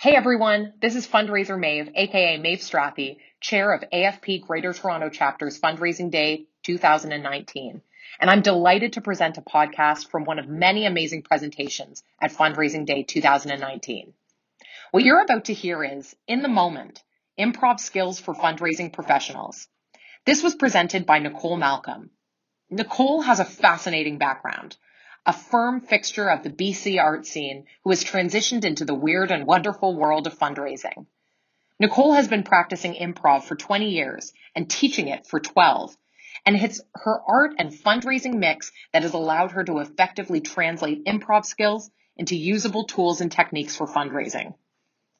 Hey everyone, this is Fundraiser Maeve, aka Maeve Strathy, chair of AFP Greater Toronto Chapter's Fundraising Day 2019. And I'm delighted to present a podcast from one of many amazing presentations at Fundraising Day 2019. What you're about to hear is In the Moment Improv Skills for Fundraising Professionals. This was presented by Nicole Malcolm. Nicole has a fascinating background a firm fixture of the BC art scene who has transitioned into the weird and wonderful world of fundraising. Nicole has been practicing improv for 20 years and teaching it for 12. And it's her art and fundraising mix that has allowed her to effectively translate improv skills into usable tools and techniques for fundraising.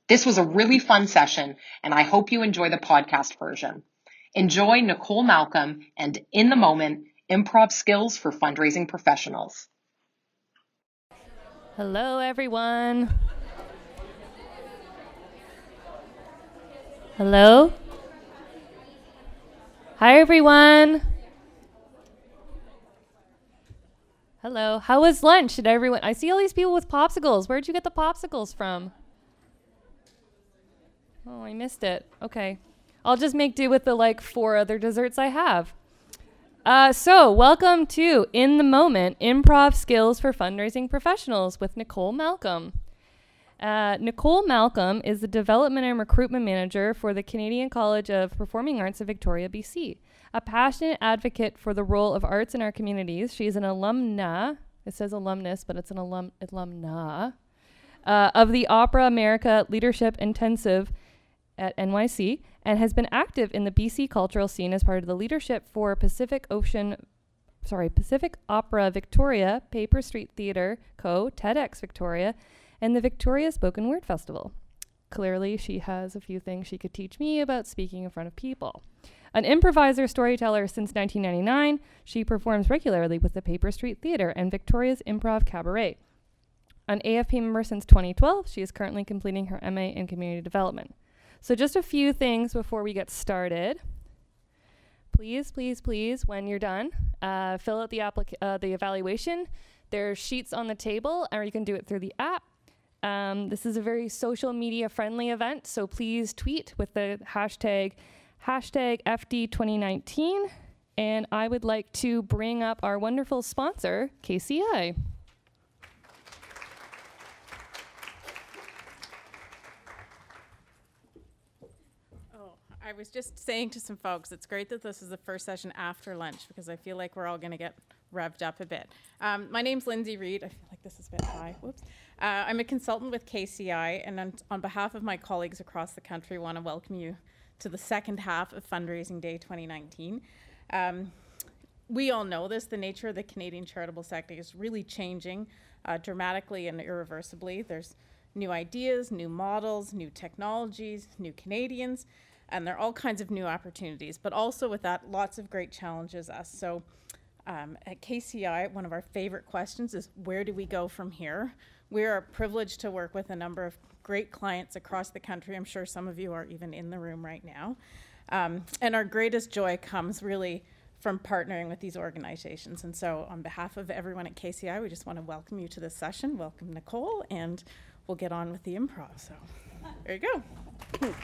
This was a really fun session, and I hope you enjoy the podcast version. Enjoy Nicole Malcolm and In the Moment Improv Skills for Fundraising Professionals. Hello, everyone. Hello? Hi, everyone. Hello. How was lunch? Did everyone? I see all these people with popsicles. Where'd you get the popsicles from? Oh, I missed it. Okay. I'll just make do with the like four other desserts I have. Uh, so, welcome to In the Moment Improv Skills for Fundraising Professionals with Nicole Malcolm. Uh, Nicole Malcolm is the Development and Recruitment Manager for the Canadian College of Performing Arts of Victoria, BC. A passionate advocate for the role of arts in our communities, she is an alumna, it says alumnus, but it's an alum, alumna, uh, of the Opera America Leadership Intensive at NYC and has been active in the BC cultural scene as part of the leadership for Pacific Ocean sorry, Pacific Opera Victoria, Paper Street Theatre Co., TEDx Victoria, and the Victoria Spoken Word Festival. Clearly, she has a few things she could teach me about speaking in front of people. An improviser storyteller since 1999, she performs regularly with the Paper Street Theatre and Victoria's Improv Cabaret. An AFP member since 2012, she is currently completing her MA in Community Development. So, just a few things before we get started. Please, please, please, when you're done, uh, fill out the, applica- uh, the evaluation. There are sheets on the table, or you can do it through the app. Um, this is a very social media friendly event, so please tweet with the hashtag hashtag FD2019. And I would like to bring up our wonderful sponsor, KCI. I was just saying to some folks, it's great that this is the first session after lunch because I feel like we're all going to get revved up a bit. Um, my name's Lindsay Reed. I feel like this is a bit high. Whoops. Uh, I'm a consultant with KCI, and on, on behalf of my colleagues across the country, I want to welcome you to the second half of Fundraising Day 2019. Um, we all know this, the nature of the Canadian charitable sector is really changing uh, dramatically and irreversibly. There's new ideas, new models, new technologies, new Canadians and there are all kinds of new opportunities, but also with that, lots of great challenges us. So um, at KCI, one of our favorite questions is where do we go from here? We are privileged to work with a number of great clients across the country. I'm sure some of you are even in the room right now. Um, and our greatest joy comes really from partnering with these organizations. And so, on behalf of everyone at KCI, we just want to welcome you to this session. Welcome, Nicole, and we'll get on with the improv. So, there you go.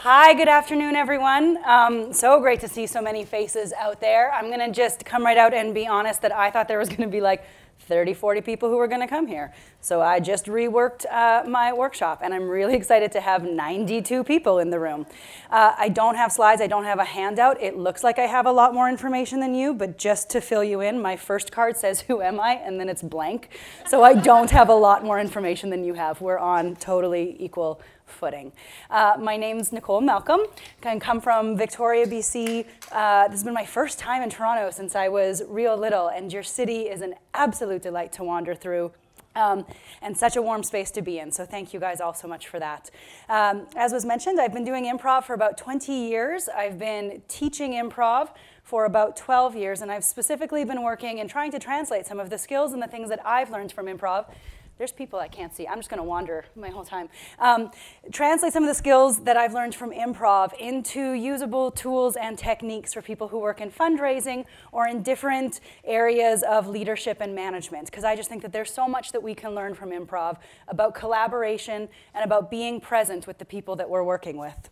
Hi, good afternoon, everyone. Um, so great to see so many faces out there. I'm going to just come right out and be honest that I thought there was going to be like 30, 40 people who were going to come here. So I just reworked uh, my workshop, and I'm really excited to have 92 people in the room. Uh, I don't have slides, I don't have a handout. It looks like I have a lot more information than you, but just to fill you in, my first card says, Who am I? and then it's blank. So I don't have a lot more information than you have. We're on totally equal footing. Uh, my name's Nicole Malcolm. I come from Victoria, BC. Uh, this has been my first time in Toronto since I was real little, and your city is an absolute delight to wander through. Um, and such a warm space to be in. So thank you guys all so much for that. Um, as was mentioned, I've been doing improv for about 20 years. I've been teaching improv for about 12 years, and I've specifically been working and trying to translate some of the skills and the things that I've learned from improv There's people I can't see. I'm just going to wander my whole time. Um, translate some of the skills that I've learned from improv into usable tools and techniques for people who work in fundraising or in different areas of leadership and management. Because I just think that there's so much that we can learn from improv about collaboration and about being present with the people that we're working with.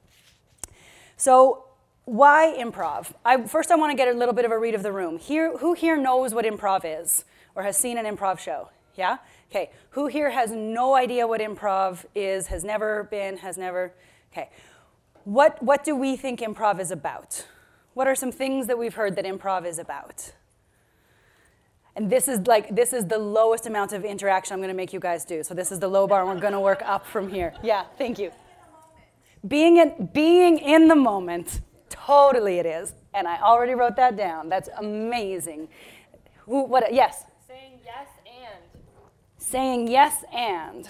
So, why improv? I, first, I want to get a little bit of a read of the room. Here, who here knows what improv is or has seen an improv show? Yeah? Okay, who here has no idea what improv is, has never been, has never? Okay. What, what do we think improv is about? What are some things that we've heard that improv is about? And this is like this is the lowest amount of interaction I'm to make you guys do. So this is the low bar, and we're to work up from here. Yeah, thank you. Being in being in the moment, totally it is. And I already wrote that down. That's amazing. Who, what? Yes saying yes and.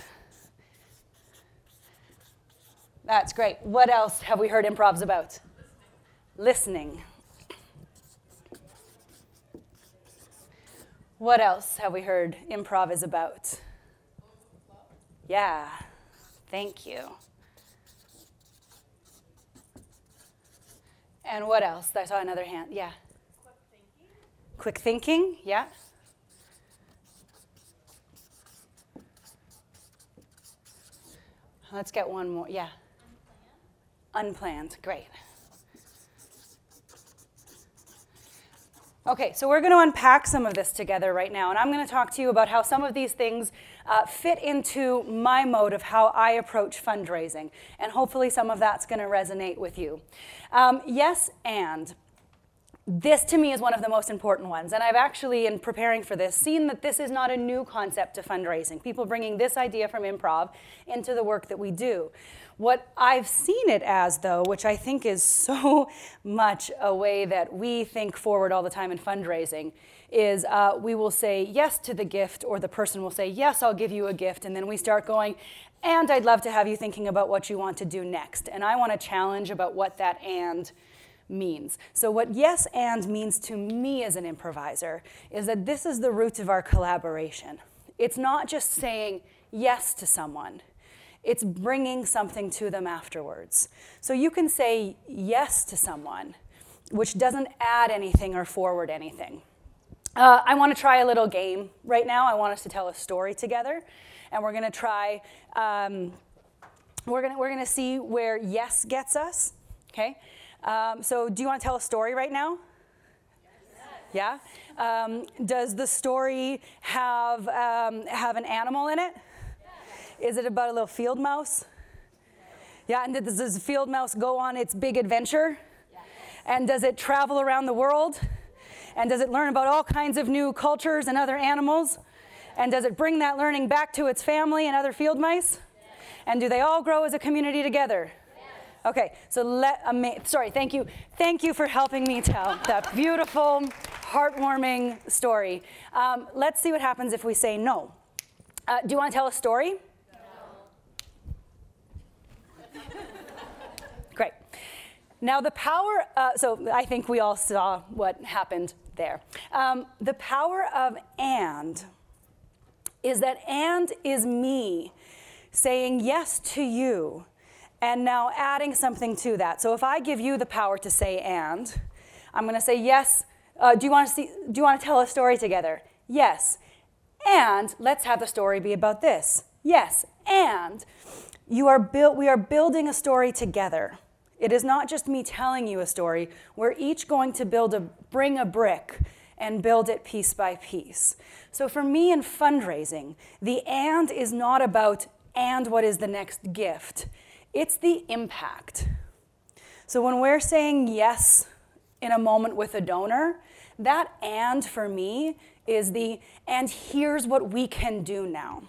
That's great. What else have we heard improvs about? Listening. What else have we heard improv is about? Yeah, thank you. And what else? I saw another hand. Yeah. Quick thinking. Quick thinking, yeah. Let's get one more. Yeah. Unplanned. Unplanned. Great. Okay, so we're going to unpack some of this together right now, and I'm going to talk to you about how some of these things uh, fit into my mode of how I approach fundraising, and hopefully some of that's going to resonate with you. Um, yes, and this to me is one of the most important ones. And I've actually, in preparing for this, seen that this is not a new concept to fundraising. People bringing this idea from improv into the work that we do. What I've seen it as, though, which I think is so much a way that we think forward all the time in fundraising, is uh, we will say yes to the gift, or the person will say, Yes, I'll give you a gift. And then we start going, And I'd love to have you thinking about what you want to do next. And I want to challenge about what that and means. So, what yes and means to me as an improviser is that this is the root of our collaboration. It's not just saying yes to someone, it's bringing something to them afterwards. So, you can say yes to someone, which doesn't add anything or forward anything. Uh, I want to try a little game right now. I want us to tell a story together, and we're going to try. Um, we're going we're gonna see where yes gets us, okay? Um, so, do you want to tell a story right now? Yes. Yeah. Um, does the story have um, have an animal in it? Yes. Is it about a little field mouse? Yes. Yeah. And does this field mouse go on its big adventure? Yes. And does it travel around the world? And does it learn about all kinds of new cultures and other animals? And does it bring that learning back to its family and other field mice? And do they all grow as a community together? Okay, so let, sorry, thank you. Thank you for helping me tell that beautiful, heartwarming story. Um, let's see what happens if we say no. Uh, do you want to tell a story? No. Great. Now, the power, uh, so I think we all saw what happened there. Um, the power of and is that and is me saying yes to you and now adding something to that. So if I give you the power to say and, I'm going to say yes. Uh, do you want to see? Do you want to tell a story together? Yes. And let's have the story be about this. Yes. And you are built. We are building a story together. It is not just me telling you a story. We're each going to build a bring a brick and build it piece by piece. So for me in fundraising, the and is not about and what is the next gift. It's the impact. So when we're saying yes in a moment with a donor, that and for me is the and here's what we can do now.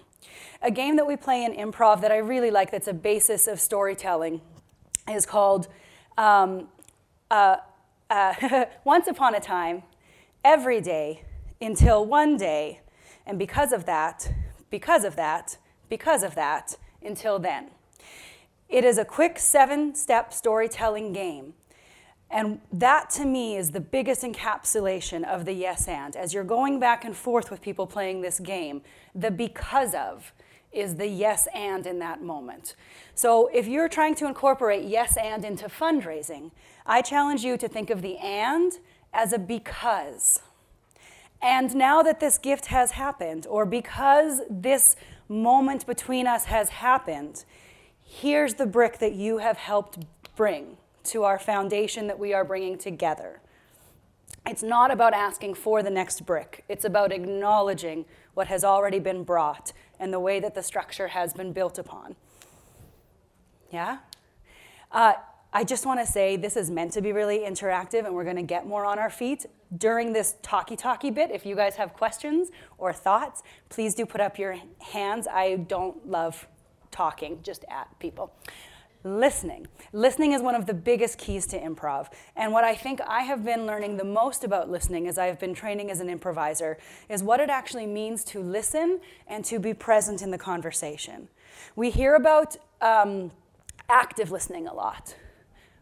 A game that we play in improv that I really like that's a basis of storytelling is called um, uh, uh, Once Upon a Time, Every Day, Until One Day, and because of that, because of that, because of that, until then. It is a quick seven step storytelling game. And that to me is the biggest encapsulation of the yes and. As you're going back and forth with people playing this game, the because of is the yes and in that moment. So if you're trying to incorporate yes and into fundraising, I challenge you to think of the and as a because. And now that this gift has happened, or because this moment between us has happened, here's the brick that you have helped bring to our foundation that we are bringing together. It's not about asking for the next brick, it's about acknowledging what has already been brought and the way that the structure has been built upon. Yeah? Uh, I just want to say this is meant to be really interactive and we're going to get more on our feet. During this talkie talkie bit, if you guys have questions or thoughts, please do put up your hands. I don't love talking just at people listening. Listening is one of the biggest keys to improv. And what I think I have been learning the most about listening as I've been training as an improviser is what it actually means to listen and to be present in the conversation. We hear about um, active listening a lot,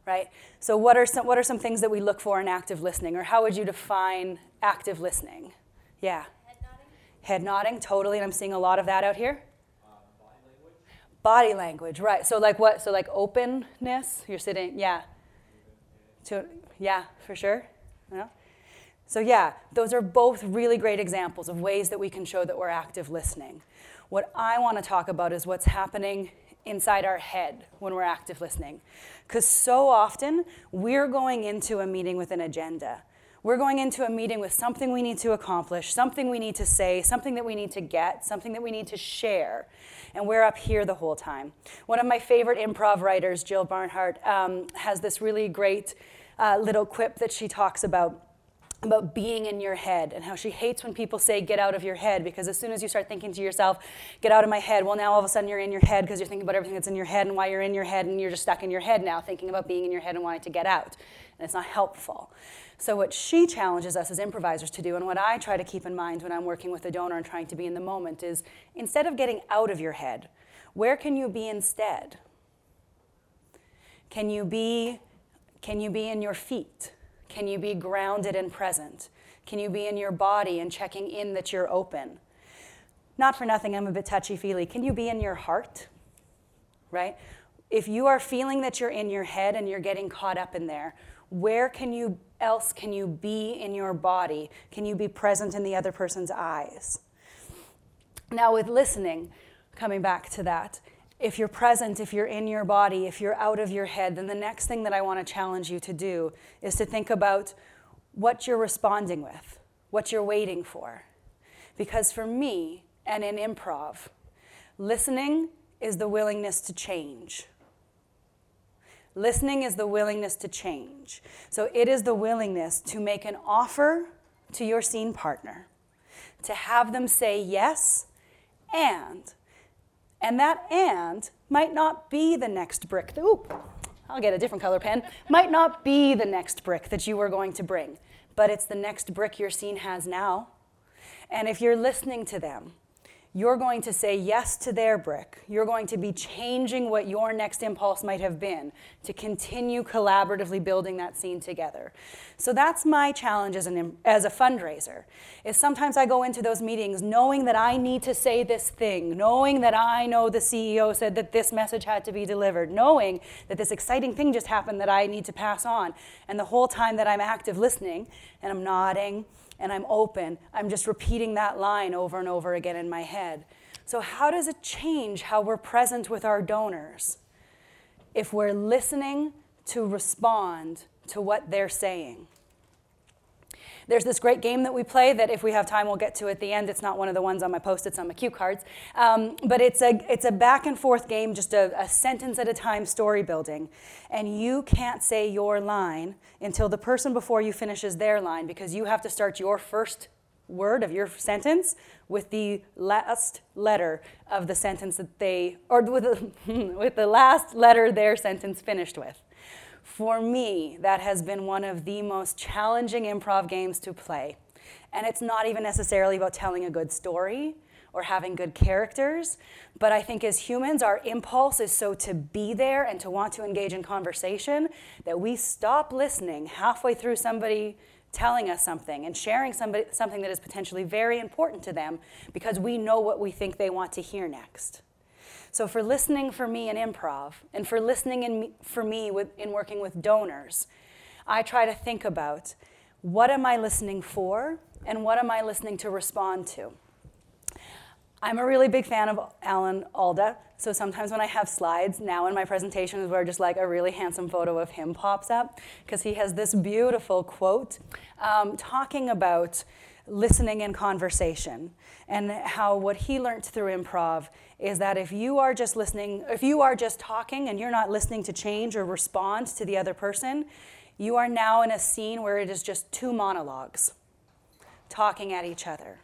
right? So, what are, some, what are some things that we look for in active listening, or how would you define active listening? Yeah. Head nodding. Head nodding, totally. And I'm seeing a lot of that out here. Body language, right. So like what? So like openness, you're sitting, yeah. To, yeah, for sure. Yeah. So yeah, those are both really great examples of ways that we can show that we're active listening. What I want to talk about is what's happening inside our head when we're active listening. Because so often we're going into a meeting with an agenda. We're going into a meeting with something we need to accomplish, something we need to say, something that we need to get, something that we need to share and we're up here the whole time. One of my favorite improv writers, Jill Bernard, um, has this really great uh, little quip that she talks about about being in your head and how she hates when people say get out of your head because as soon as you start thinking to yourself get out of my head well now all of a sudden you're in your head because you're thinking about everything that's in your head and why you're in your head and you're just stuck in your head now thinking about being in your head and wanting to get out and it's not helpful so, what she challenges us as improvisers to do, and what I try to keep in mind when I'm working with a donor and trying to be in the moment, is instead of getting out of your head, where can you be instead? Can you be, can you be in your feet? Can you be grounded and present? Can you be in your body and checking in that you're open? Not for nothing, I'm a bit touchy feely. Can you be in your heart? Right? If you are feeling that you're in your head and you're getting caught up in there, where can you else can you be in your body? Can you be present in the other person's eyes? Now, with listening, coming back to that, if you're present, if you're in your body, if you're out of your head, then the next thing that I want to challenge you to do is to think about what you're responding with, what you're waiting for. Because for me, and in improv, listening is the willingness to change. Listening is the willingness to change. So it is the willingness to make an offer to your scene partner, to have them say yes and. And that and might not be the next brick. Ooh, I'll get a different color pen. Might not be the next brick that you were going to bring, but it's the next brick your scene has now. And if you're listening to them, you're going to say yes to their brick. You're going to be changing what your next impulse might have been to continue collaboratively building that scene together. So that's my challenge as, an, as a fundraiser. Is sometimes I go into those meetings knowing that I need to say this thing, knowing that I know the CEO said that this message had to be delivered, knowing that this exciting thing just happened that I need to pass on. And the whole time that I'm active listening and I'm nodding and I'm open, I'm just repeating that line over and over again in my head. So, how does it change how we're present with our donors if we're listening to respond to what they're saying? There's this great game that we play that if we have time, we'll get to at the end. It's not one of the ones on my post-its on my cue cards. Um, but it's a, it's a back and forth game, just a, a sentence at a time story building. And you can't say your line until the person before you finishes their line because you have to start your first word of your sentence with the last letter of the sentence that they, or with the, with the last letter their sentence finished with. For me, that has been one of the most challenging improv games to play. And it's not even necessarily about telling a good story or having good characters. But I think as humans, our impulse is so to be there and to want to engage in conversation that we stop listening halfway through somebody telling us something and sharing somebody, something that is potentially very important to them because we know what we think they want to hear next. So, for listening for me in improv and for listening in for me with, in working with donors, I try to think about what am I listening for and what am I listening to respond to? I'm a really big fan of Alan Alda, so sometimes when I have slides now in my presentations where just like a really handsome photo of him pops up, because he has this beautiful quote um, talking about listening and conversation and how what he learned through improv is that if you are just listening, if you are just talking and you're not listening to change or respond to the other person, you are now in a scene where it is just two monologues talking at each other.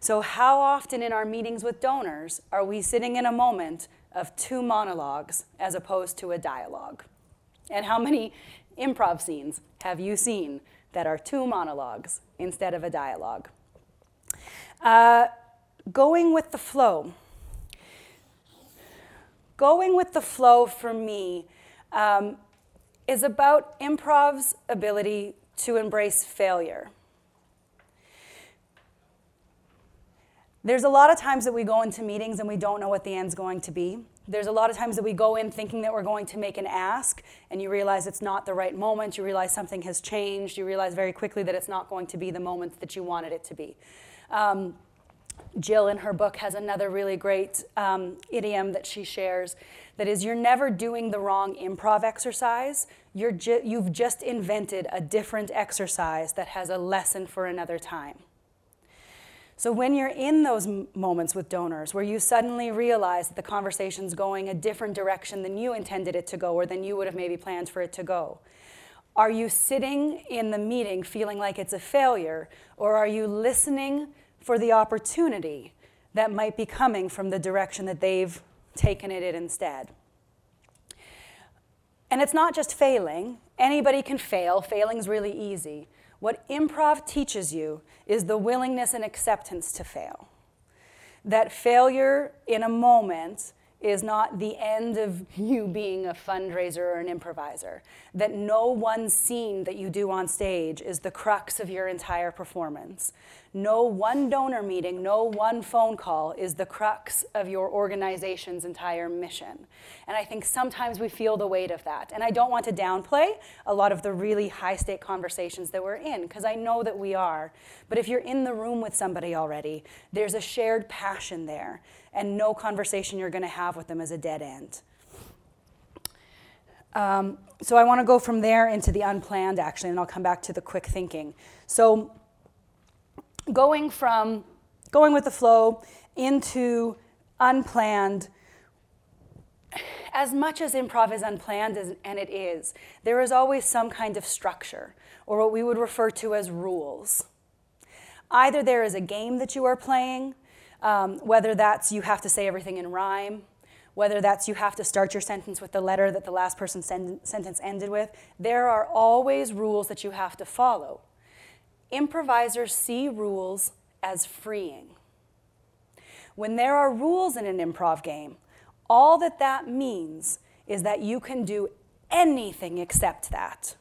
So, how often in our meetings with donors are we sitting in a moment of two monologues as opposed to a dialogue? And how many improv scenes have you seen that are two monologues instead of a dialogue? Uh, going with the flow. Going with the flow for me um, is about improv's ability to embrace failure. There's a lot of times that we go into meetings and we don't know what the end's going to be. There's a lot of times that we go in thinking that we're going to make an ask, and you realize it's not the right moment. You realize something has changed. You realize very quickly that it's not going to be the moment that you wanted it to be. Um, Jill, in her book, has another really great um, idiom that she shares that is, you're never doing the wrong improv exercise. You're ju- you've just invented a different exercise that has a lesson for another time. So, when you're in those moments with donors where you suddenly realize that the conversation's going a different direction than you intended it to go or than you would have maybe planned for it to go, are you sitting in the meeting feeling like it's a failure or are you listening for the opportunity that might be coming from the direction that they've taken it in instead? And it's not just failing, anybody can fail, failing's really easy. What improv teaches you is the willingness and acceptance to fail. That failure in a moment is not the end of you being a fundraiser or an improviser. That no one scene that you do on stage is the crux of your entire performance. No one donor meeting, no one phone call is the crux of your organization's entire mission. And I think sometimes we feel the weight of that. And I don't want to downplay a lot of the really high stake conversations that we're in, because I know that we are. But if you're in the room with somebody already, there's a shared passion there, and no conversation you're going to have with them is a dead end. Um, so I want to go from there into the unplanned, actually, and I'll come back to the quick thinking. So going from going with the flow into unplanned as much as improv is unplanned and it is, there is always some kind of structure, or what we would refer to as rules. Either there is a game that you are playing, um, whether that's you have to say everything in rhyme, whether that's you have to start your sentence with the letter that the last person's sen- sentence ended with, there are always rules that you have to follow improvisers see rules as freeing. When there are rules in an improv game, all that that means is that you can do anything except that.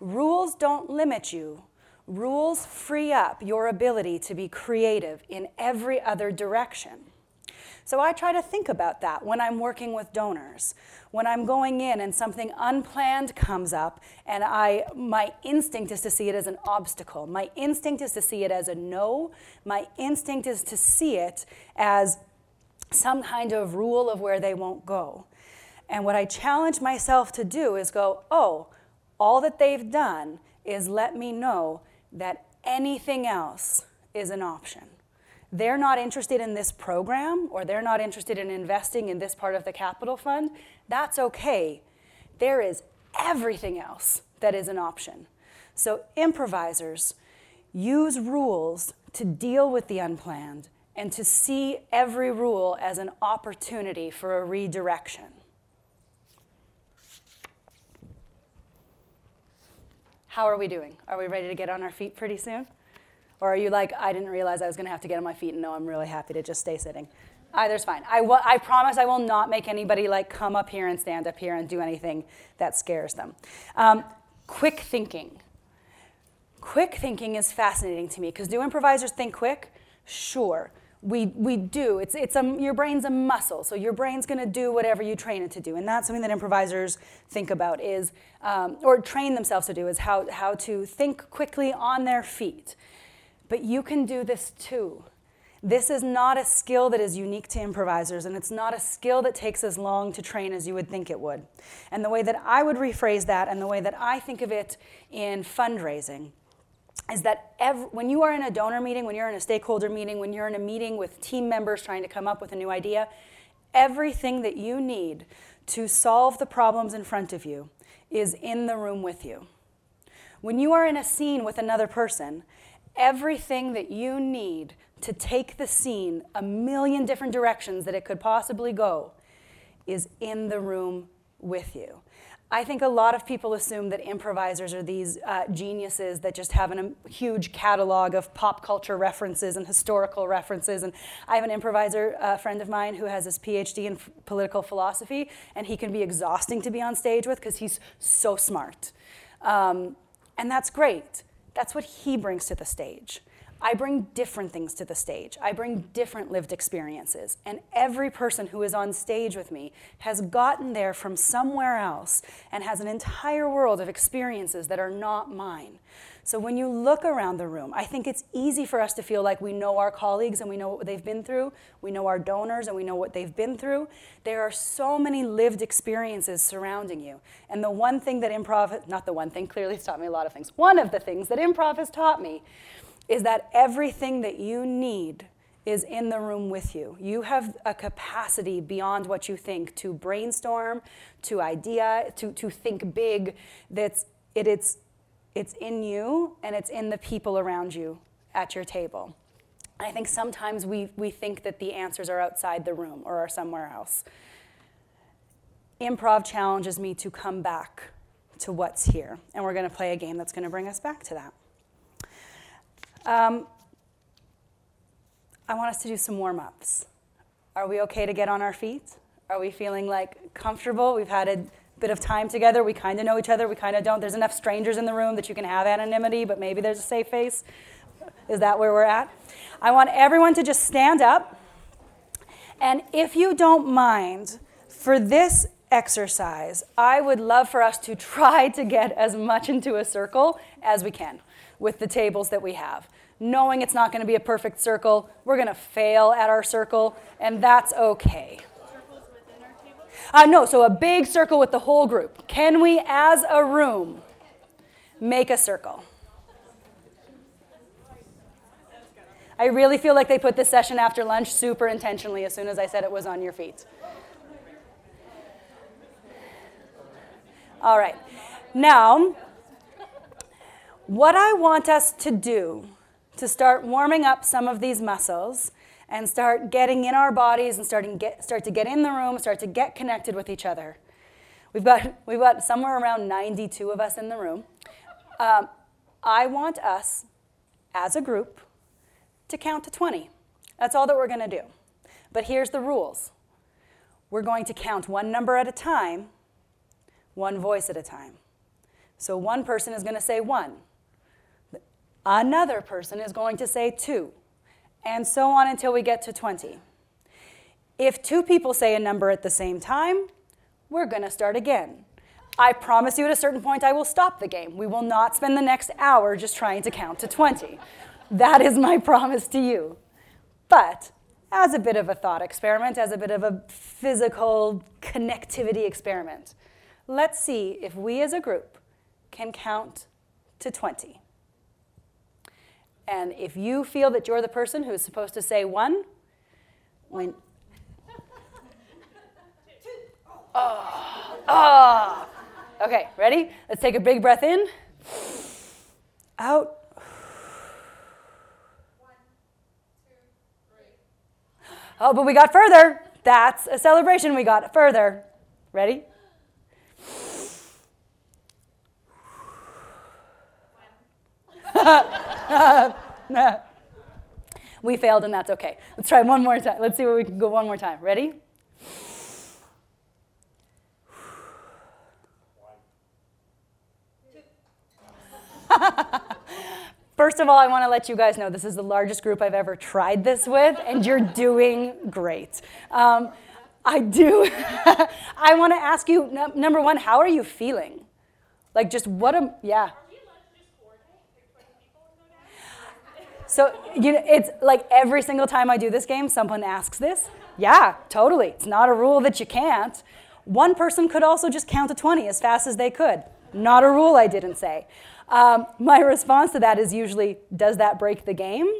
Rules don't limit you. Rules free up your ability to be creative in every other direction. So I try to think about that when I'm working with donors. When I'm going in and something unplanned comes up and I my instinct is to see it as an obstacle. My instinct is to see it as a no. My instinct is to see it as some kind of rule of where they won't go. And what I challenge myself to do is go, "Oh, all that they've done is let me know that anything else is an option." They're not interested in this program or they're not interested in investing in this part of the capital fund, that's okay. There is everything else that is an option. So, improvisers use rules to deal with the unplanned and to see every rule as an opportunity for a redirection. How are we doing? Are we ready to get on our feet pretty soon? Or are you like, I didn't realize I was going to have to get on my feet and no, I'm really happy to just stay sitting? Either's fine. I, I promise I will not make anybody like come up here and stand up here and do anything that scares them. Um, quick thinking. Quick thinking is fascinating to me because do improvisers think quick? Sure. We, we do. It's, it's a, your brain's a muscle, so your brain's going to do whatever you train it to do. And that's something that improvisers think about is, um, or train themselves to do, is how, how to think quickly on their feet. But you can do this too. This is not a skill that is unique to improvisers, and it's not a skill that takes as long to train as you would think it would. And the way that I would rephrase that, and the way that I think of it in fundraising, is that every, when you are in a donor meeting, when you're in a stakeholder meeting, when you're in a meeting with team members trying to come up with a new idea, everything that you need to solve the problems in front of you is in the room with you. When you are in a scene with another person, everything that you need to take the scene a million different directions that it could possibly go is in the room with you. I think a lot of people assume that improvisers are these uh, geniuses that just have an, a huge catalog of pop culture references and historical references. And I have an improviser uh, friend of mine who has his PhD in f- political philosophy, and he can be exhausting to be on stage with because he's so smart. Um, and that's great. That's what he brings to the stage. I bring different things to the stage. I bring different lived experiences. And every person who is on stage with me has gotten there from somewhere else and has an entire world of experiences that are not mine. So when you look around the room, I think it's easy for us to feel like we know our colleagues and we know what they've been through. We know our donors and we know what they've been through. There are so many lived experiences surrounding you. And the one thing that improv, not the one thing, clearly it's taught me a lot of things. One of the things that improv has taught me is that everything that you need is in the room with you. You have a capacity beyond what you think to brainstorm, to idea, to, to think big. That's it, it's it's in you and it's in the people around you at your table. I think sometimes we, we think that the answers are outside the room or are somewhere else. Improv challenges me to come back to what's here, and we're going to play a game that's going to bring us back to that. Um, I want us to do some warm ups. Are we okay to get on our feet? Are we feeling like comfortable? We've had a bit of time together. We kind of know each other. We kind of don't. There's enough strangers in the room that you can have anonymity, but maybe there's a safe face. Is that where we're at? I want everyone to just stand up. And if you don't mind, for this exercise, I would love for us to try to get as much into a circle as we can with the tables that we have. Knowing it's not going to be a perfect circle, we're going to fail at our circle, and that's okay. Uh, no, so a big circle with the whole group. Can we, as a room, make a circle? I really feel like they put this session after lunch super intentionally as soon as I said it was on your feet. All right. Now, what I want us to do to start warming up some of these muscles and start getting in our bodies and starting get, start to get in the room, start to get connected with each other. We've got, we've got somewhere around 92 of us in the room. Um, I want us, as a group, to count to 20. That's all that we're going to do. But here's the rules we're going to count one number at a time, one voice at a time. So one person is going to say one. Another person is going to say two, and so on until we get to 20. If two people say a number at the same time, we're going to start again. I promise you at a certain point I will stop the game. We will not spend the next hour just trying to count to 20. That is my promise to you. But as a bit of a thought experiment, as a bit of a physical connectivity experiment, let's see if we as a group can count to 20. And if you feel that you're the person who's supposed to say one, when. Oh, oh. Okay, ready? Let's take a big breath in. Out. Oh, but we got further. That's a celebration. We got further. Ready? we failed, and that's okay. Let's try one more time. Let's see what we can go one more time. Ready? First of all, I want to let you guys know this is the largest group I've ever tried this with, and you're doing great. Um, I do. I want to ask you number one, how are you feeling? Like, just what a, yeah. So, you know, it's like every single time I do this game, someone asks this. Yeah, totally. It's not a rule that you can't. One person could also just count to 20 as fast as they could. Not a rule I didn't say. Um, my response to that is usually, does that break the game?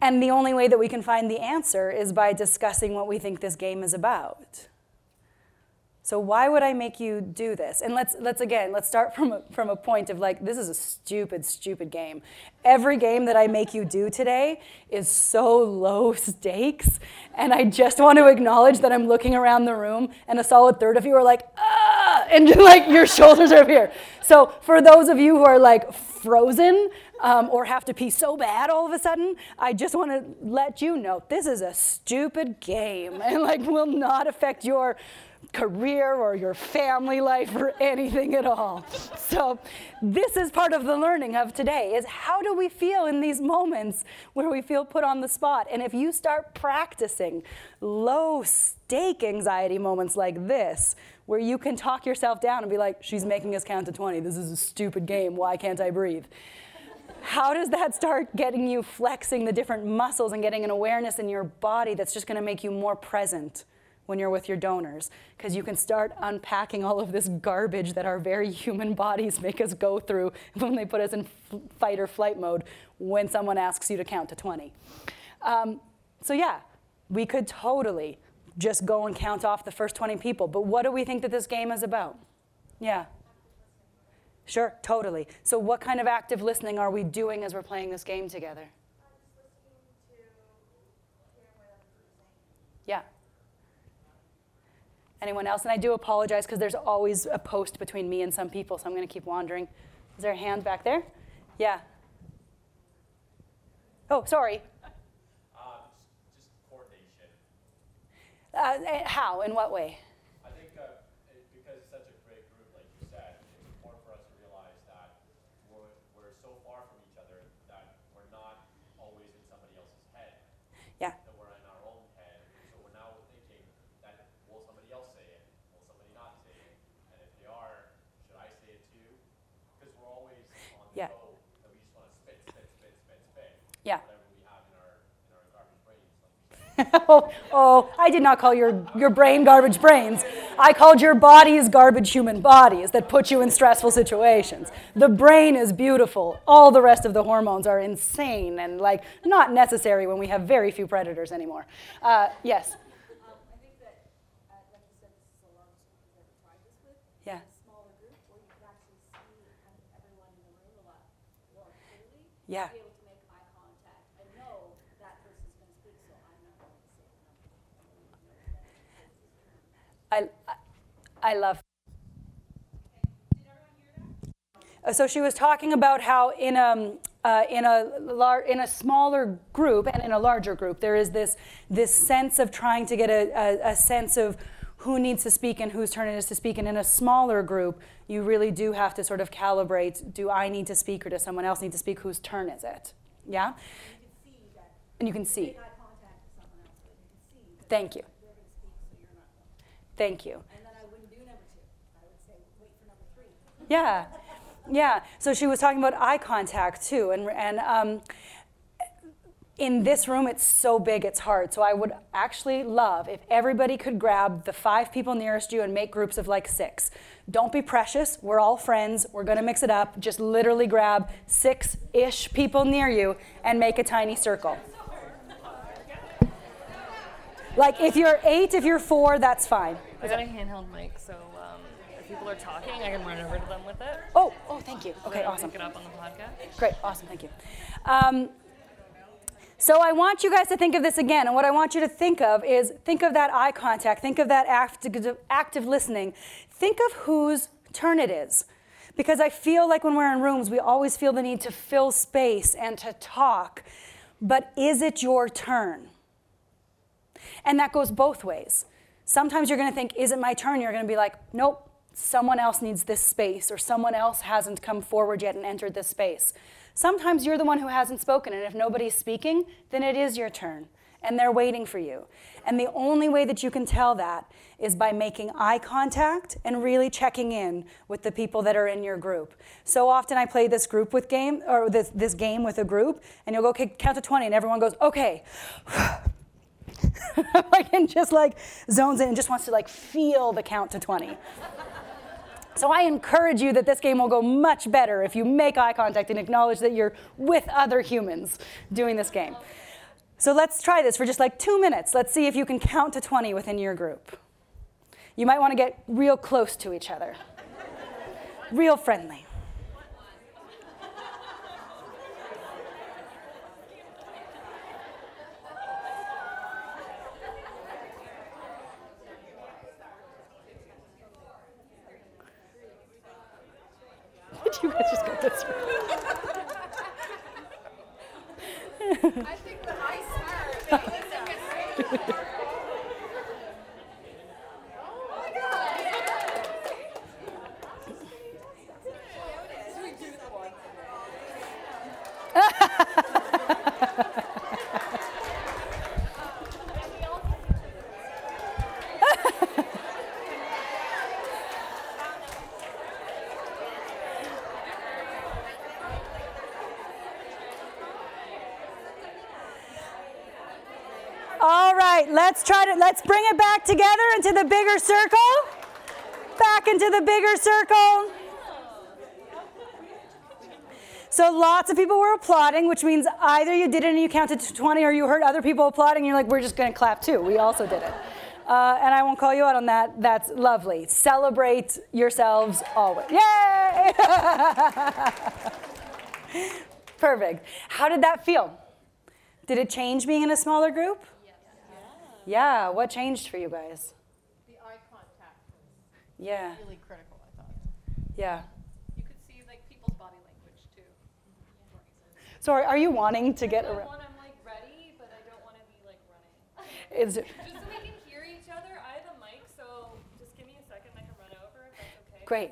And the only way that we can find the answer is by discussing what we think this game is about. So why would I make you do this? And let's let's again let's start from a, from a point of like this is a stupid stupid game. Every game that I make you do today is so low stakes, and I just want to acknowledge that I'm looking around the room and a solid third of you are like ah, and like your shoulders are up here. So for those of you who are like frozen um, or have to pee so bad all of a sudden, I just want to let you know this is a stupid game and like will not affect your career or your family life or anything at all. So this is part of the learning of today is how do we feel in these moments where we feel put on the spot? And if you start practicing low stake anxiety moments like this, where you can talk yourself down and be like, she's making us count to 20. This is a stupid game. Why can't I breathe? How does that start getting you flexing the different muscles and getting an awareness in your body that's just going to make you more present? When you're with your donors because you can start unpacking all of this garbage that our very human bodies make us go through when they put us in fight or flight mode when someone asks you to count to 20. Um, so, yeah, we could totally just go and count off the first 20 people, but what do we think that this game is about? Yeah. Sure, totally. So, what kind of active listening are we doing as we're playing this game together? Yeah. Anyone else? And I do apologize because there's always a post between me and some people, so I'm going to keep wandering. Is there a hand back there? Yeah. Oh, sorry. Uh, just, coordination. Uh, eh, how? In what way? oh, oh, I did not call your, your brain garbage brains. I called your bodies garbage human bodies that put you in stressful situations. The brain is beautiful. All the rest of the hormones are insane and like not necessary when we have very few predators anymore. Uh, yes. Yeah. Yeah. I, I love. Uh, so she was talking about how in a, uh, in, a lar- in a smaller group and in a larger group, there is this, this sense of trying to get a, a, a sense of who needs to speak and whose turn it is to speak. And in a smaller group, you really do have to sort of calibrate do I need to speak or does someone else need to speak? Whose turn is it? Yeah? And you can see. Thank you. Thank you. And then I wouldn't do number two. I would say, wait for number three. Yeah. Yeah. So she was talking about eye contact too. And, and um, in this room, it's so big, it's hard. So I would actually love if everybody could grab the five people nearest you and make groups of like six. Don't be precious. We're all friends. We're going to mix it up. Just literally grab six ish people near you and make a tiny circle. Like if you're eight, if you're four, that's fine. I got a handheld mic, so people are talking, I can run over to them with it. Oh, oh, thank you. Okay, awesome. Pick it up on the podcast. Great, awesome, thank you. Um, so I want you guys to think of this again, and what I want you to think of is think of that eye contact, think of that active, active listening, think of whose turn it is. Because I feel like when we're in rooms, we always feel the need to fill space and to talk. But is it your turn? And that goes both ways. Sometimes you're going to think, is it my turn? You're going to be like, nope, someone else needs this space, or someone else hasn't come forward yet and entered this space. Sometimes you're the one who hasn't spoken, and if nobody's speaking, then it is your turn, and they're waiting for you. And the only way that you can tell that is by making eye contact and really checking in with the people that are in your group. So often I play this group with game or this, this game with a group, and you'll go, okay, count to 20, and everyone goes, okay. like and just like zones in and just wants to like feel the count to 20. So I encourage you that this game will go much better if you make eye contact and acknowledge that you're with other humans doing this game. So let's try this for just like two minutes. Let's see if you can count to 20 within your group. You might want to get real close to each other, real friendly. you guys just go this way? I think the high smart. All right, let's try to let's bring it back together into the bigger circle. Back into the bigger circle. So lots of people were applauding, which means either you did it and you counted to 20 or you heard other people applauding and you're like, we're just to clap too. We also did it. Uh, and I won't call you out on that. That's lovely. Celebrate yourselves always. Yay! Perfect. How did that feel? Did it change being in a smaller group? Yeah, what changed for you guys? The eye contact was Yeah, really critical, I thought. yeah. You could see like people's body language too. So are, are you wanting to get around? I'm like ready, but I don't want to be like running. Is it, Just so we can hear each other. I have a mic, so just give me a second. I can run over if that's okay. Great.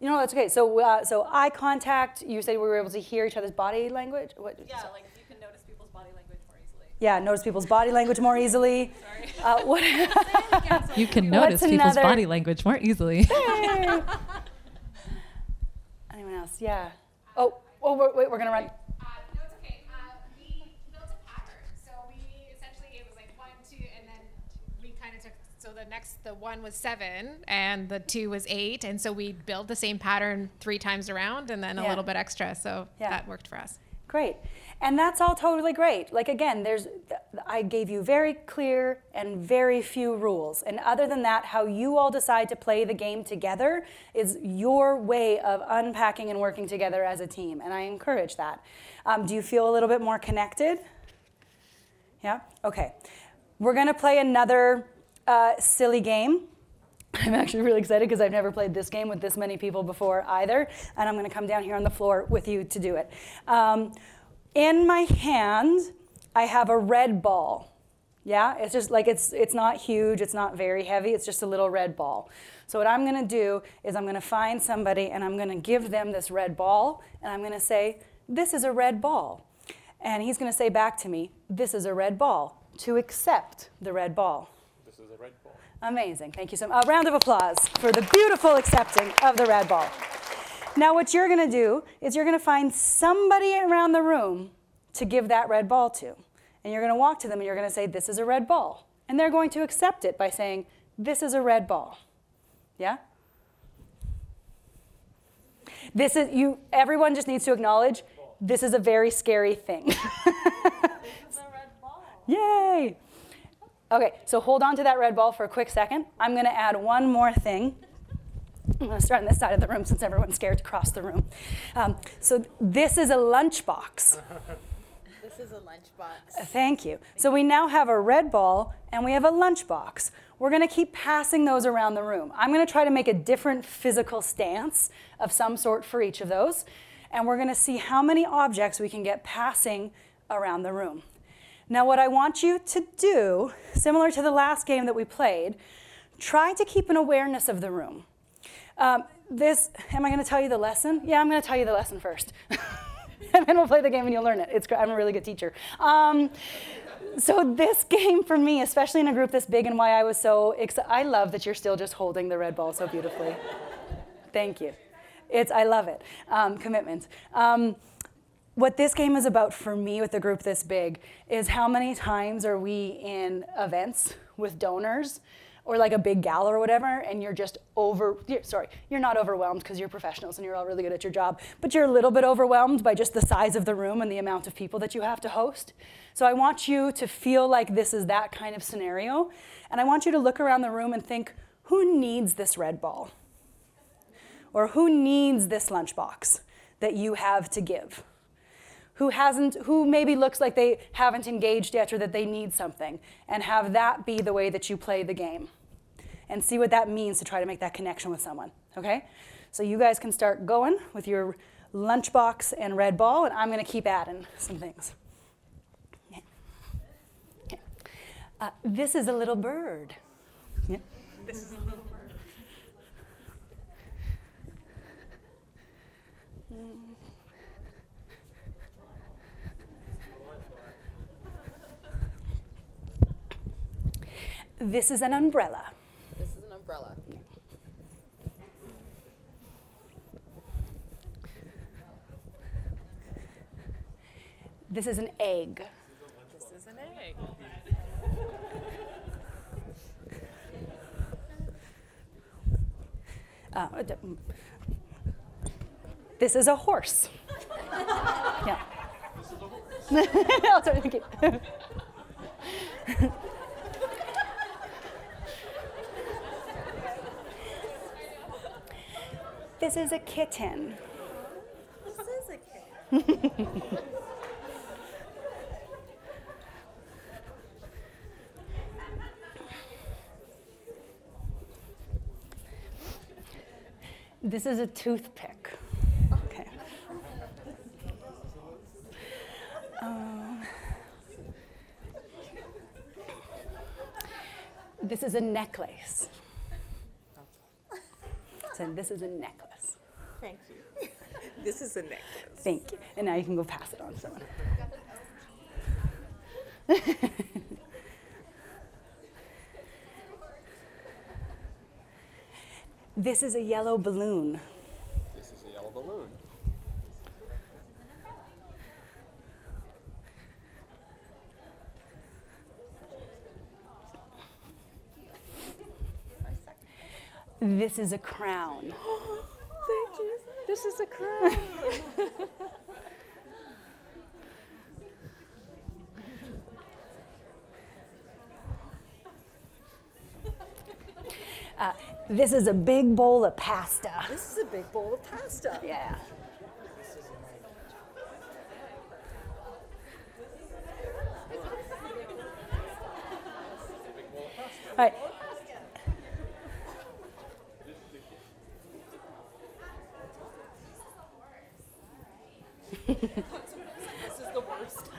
You know, that's okay. So, uh, so eye contact. You said we were able to hear each other's body language. What? Yeah, like you can notice people's body language more easily. Yeah, notice people's body language more easily. Uh, what? You can What's notice people's another- body language more easily. Anyone else? Yeah. Oh, oh, wait, wait we're gonna run. Uh, no, it's okay. Uh, we built a pattern. So we essentially it was like one, two, and then we kind of took. So the next, the one was seven, and the two was eight, and so we built the same pattern three times around, and then a little bit extra. So Yeah. that worked for us. Great. And that's all totally great. Like again, there's I gave you very clear and very few rules. And other than that, how you all decide to play the game together is your way of unpacking and working together as a team. And I encourage that. Um, do you feel a little bit more connected? Yeah? Okay. We're going to play another uh, silly game. I'm actually really excited because I've never played this game with this many people before either. And I'm going to come down here on the floor with you to do it. Um, in my hand, I have a red ball. Yeah, it's just like it's it's not huge, it's not very heavy, it's just a little red ball. So what I'm going to do is I'm going to find somebody and I'm going to give them this red ball and I'm going to say, "This is a red ball." And he's going to say back to me, "This is a red ball." To accept the red ball. This is a red ball. Amazing. Thank you so much. A round of applause for the beautiful accepting of the red ball. Now, what you're going to do is you're going to find somebody around the room to give that red ball to. And you're going to walk to them and you're going to say, This is a red ball. And they're going to accept it by saying, This is a red ball. Yeah? This is you everyone just needs to acknowledge this is a very scary thing. Yay! Okay, so hold on to that red ball for a quick second. I'm going to add one more thing. I'm going to start on this side of the room since everyone's scared to cross the room. Um, so this is a lunchbox. This is a lunchbox. Thank you. So we now have a red ball and we have a lunchbox. We're going to keep passing those around the room. I'm going to try to make a different physical stance of some sort for each of those. And we're going to see how many objects we can get passing around the room. Now, what I want you to do, similar to the last game that we played, try to keep an awareness of the room. Um, this, am I going to tell you the lesson? Yeah, I'm going to tell you the lesson first. and then we'll play the game and you'll learn it. It's I'm a really good teacher. Um, so this game for me, especially in a group this big, and why I was so excited. I love that you're still just holding the red ball so beautifully. Thank you. It's I love it. Um, commitment. Um, what this game is about for me with a group this big is how many times are we in events with donors or like a big gala or whatever and you're just over you're, sorry you're not overwhelmed because you're professionals and you're all really good at your job but you're a little bit overwhelmed by just the size of the room and the amount of people that you have to host. So i want you to feel like this is that kind of scenario and i want you to look around the room and think who needs this red ball? Or who needs this lunchbox that you have to give who hasn't who maybe looks like they haven't engaged yet or that they need something and have that be the way that you play the game and see what that means to try to make that connection with someone okay so you guys can start going with your lunchbox and red ball and i'm going to keep adding some things okay. Okay. Uh, this is a little bird yeah. This is an umbrella. This is an umbrella. This is an egg. This is an egg. Uh, this is a horse. yeah. oh, sorry, thank you. This is a kitten. This is a kitten. This is a toothpick. Okay. Um, this is a necklace. So this is a necklace. Thank you. This is a necklace. Thank you. And now you can go pass it on to someone. this is a yellow balloon. This is a yellow balloon. This is a crown. This is a crown. Uh, this is a big bowl of pasta. This is a big bowl of pasta. Yeah. All right. This is the worst.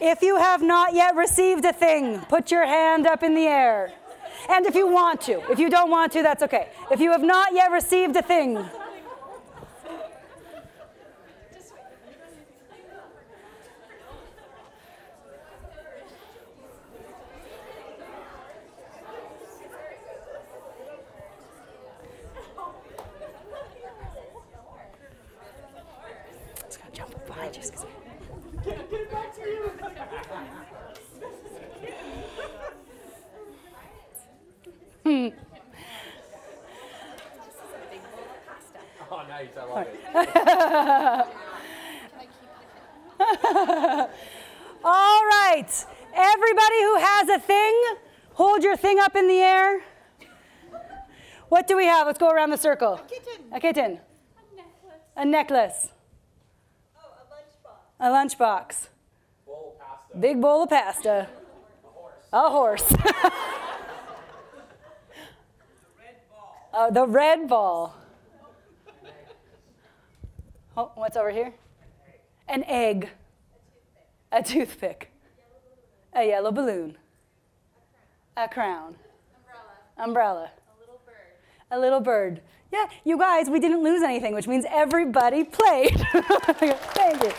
If you have not yet received a thing, put your hand up in the air. And if you want to, if you don't want to, that's okay. If you have not yet received a thing, Just gonna jump up behind you. excuse me. Oh, nice. I love it. All right. Everybody who has a thing, hold your thing up in the air. What do we have? Let's go around the circle. Kitten. A kitten. A necklace. Oh, a lunchbox. Bowl of pasta. Big bowl of pasta. A horse. Oh, the red ball. Oh, what's over here? An egg. A toothpick. A yellow balloon. A crown. Umbrella. A little bird. Yeah, you guys, we didn't lose anything, which means everybody played. Thank you.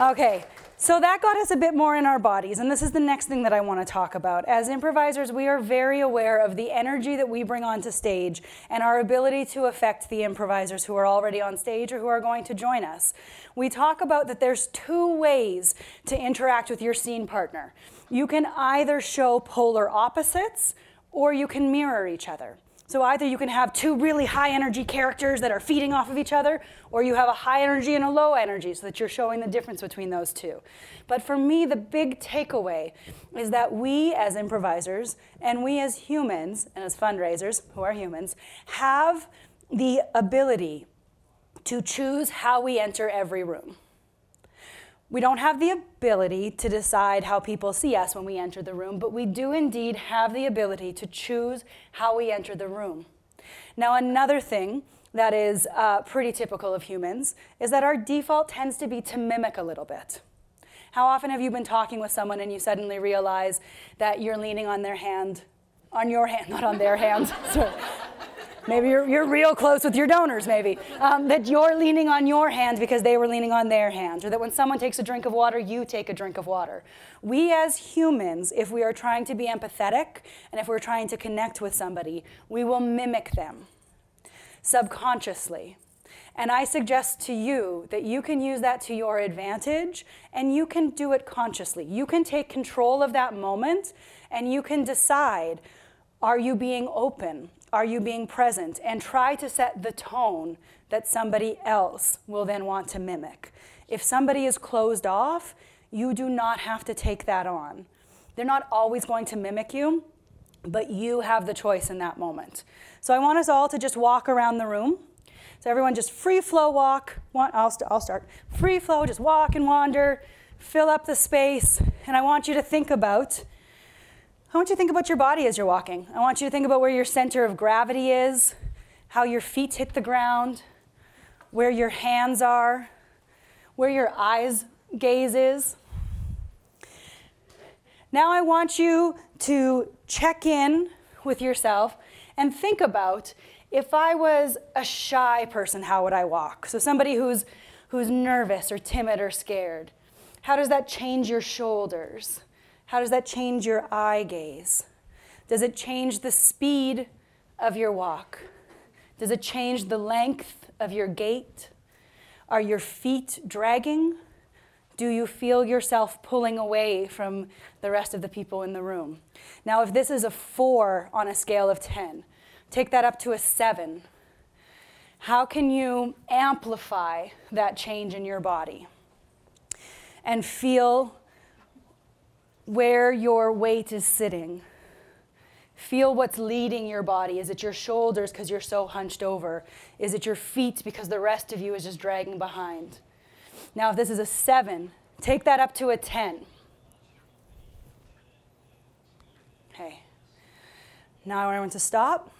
Okay, so that got us a bit more in our bodies, and this is the next thing that I want to talk about. As improvisers, we are very aware of the energy that we bring onto stage and our ability to affect the improvisers who are already on stage or who are going to join us. We talk about that there's two ways to interact with your scene partner. You can either show polar opposites or you can mirror each other. So either you can have two really high energy characters that are feeding off of each other, or you have a high energy and a low energy so that you're showing the difference between those two. But for me, the big takeaway is that we as improvisers and we as humans and as fundraisers, who are humans, have the ability to choose how we enter every room. We don't have the ability to decide how people see us when we enter the room, but we do indeed have the ability to choose how we enter the room. Now, another thing that is uh, pretty typical of humans is that our default tends to be to mimic a little bit. How often have you been talking with someone and you suddenly realize that you're leaning on their hand, on your hand, not on their hands. Maybe you're, you're real close with your donors, maybe. Um, that you're leaning on your hand because they were leaning on their hands. Or that when someone takes a drink of water, you take a drink of water. We as humans, if we are trying to be empathetic and if we're trying to connect with somebody, we will mimic them subconsciously. And I suggest to you that you can use that to your advantage and you can do it consciously. You can take control of that moment and you can decide are you being open? Are you being present? And try to set the tone that somebody else will then want to mimic. If somebody is closed off, you do not have to take that on. They're not always going to mimic you, but you have the choice in that moment. So I want us all to just walk around the room. So everyone just free flow walk. I'll, I'll start. Free flow, just walk and wander, fill up the space. And I want you to think about I want you to think about your body as you're walking. I want you to think about where your center of gravity is, how your feet hit the ground, where your hands are, where your eyes gaze is. Now I want you to check in with yourself and think about if I was a shy person, how would I walk? So somebody who's who's nervous or timid or scared. How does that change your shoulders? How does that change your eye gaze? Does it change the speed of your walk? Does it change the length of your gait? Are your feet dragging? Do you feel yourself pulling away from the rest of the people in the room? Now, if this is a four on a scale of 10, take that up to a seven. How can you amplify that change in your body and feel where your weight is sitting. Feel what's leading your body. Is it your shoulders because you're so hunched over? Is it your feet because the rest of you is just dragging behind? Now, if this is a seven, take that up to a 10. Okay. Now I want everyone to stop.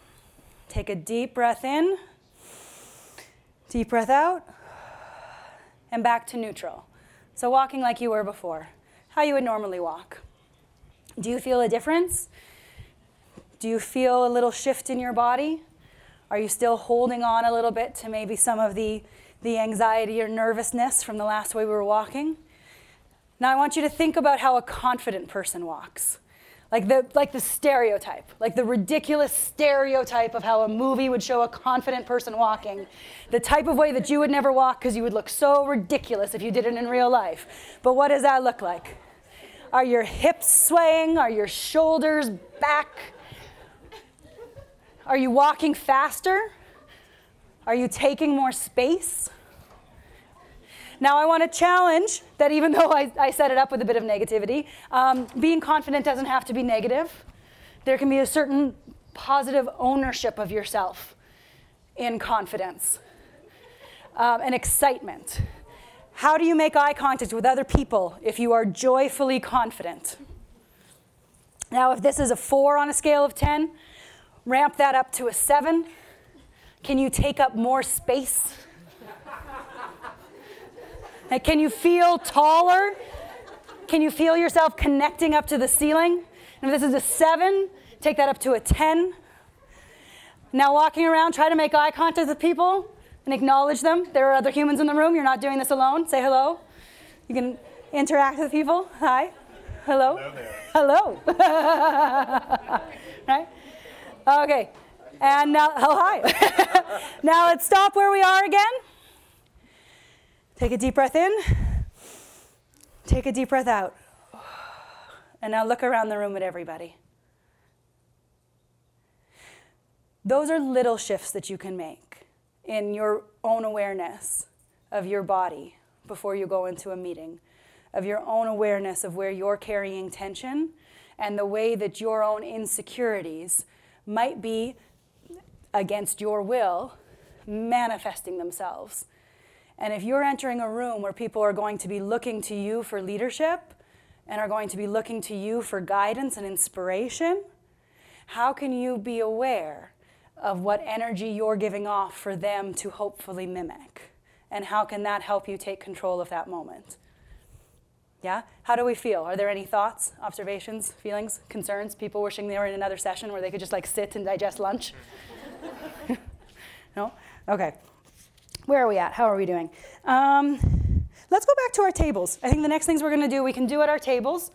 Take a deep breath in, deep breath out, and back to neutral. So, walking like you were before how you would normally walk. Do you feel a difference? Do you feel a little shift in your body? Are you still holding on a little bit to maybe some of the, the anxiety or nervousness from the last way we were walking? Now, I want you to think about how a confident person walks. Like the, like the stereotype, like the ridiculous stereotype of how a movie would show a confident person walking. The type of way that you would never walk because you would look so ridiculous if you did it in real life. But what does that look like? Are your hips swaying? Are your shoulders back? Are you walking faster? Are you taking more space? Now, I want to challenge that even though I, I set it up with a bit of negativity, um, being confident doesn't have to be negative. There can be a certain positive ownership of yourself. in confidence um, and excitement? How do you make eye contact with other people if you are joyfully confident? Now, if this is a four on a scale of 10, ramp that up to a seven. Can you take up more space? And can you feel taller? Can you feel yourself connecting up to the ceiling? And if this is a seven, take that up to a 10. Now, walking around, try to make eye contact with people and acknowledge them. There are other humans in the room. You're not doing this alone. Say hello. You can interact with people. Hi. Hello. Hello. right? Okay. And now, oh, hi. now let's stop where we are again. Take a deep breath in. Take a deep breath out. And now look around the room at everybody. Those are little shifts that you can make in your own awareness of your body before you go into a meeting, of your own awareness of where you're carrying tension and the way that your own insecurities might be against your will manifesting themselves. And if you're entering a room where people are going to be looking to you for leadership and are going to be looking to you for guidance and inspiration, how can you be aware of what energy you're giving off for them to hopefully mimic? And how can that help you take control of that moment? Yeah? How do we feel? Are there any thoughts, observations, feelings, concerns? People wishing they were in another session where they could just like sit and digest lunch? no? Okay. Where are we at? How are we doing? Um, let's go back to our tables. I think the next things we're going to do, we can do at our tables.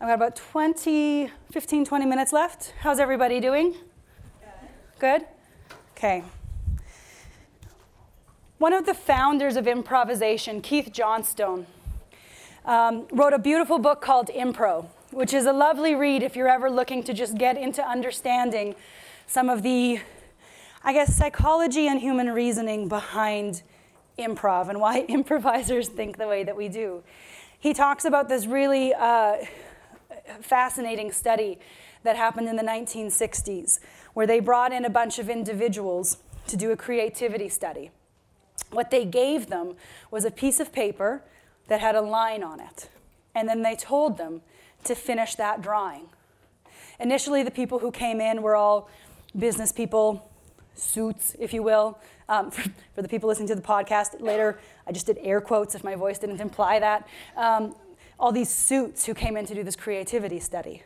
I've got about 20, 15, 20 minutes left. How's everybody doing? Good? Okay. One of the founders of improvisation, Keith Johnstone, um, wrote a beautiful book called Impro, which is a lovely read if you're ever looking to just get into understanding some of the, I guess, psychology and human reasoning behind improv and why improvisers think the way that we do. He talks about this really uh, fascinating study that happened in the 1960s, where they brought in a bunch of individuals to do a creativity study. What they gave them was a piece of paper that had a line on it, and then they told them to finish that drawing. Initially, the people who came in were all business people, suits, if you will. Um, for, for, the people listening to the podcast later, I just did air quotes if my voice didn't imply that. Um, all these suits who came in to do this creativity study.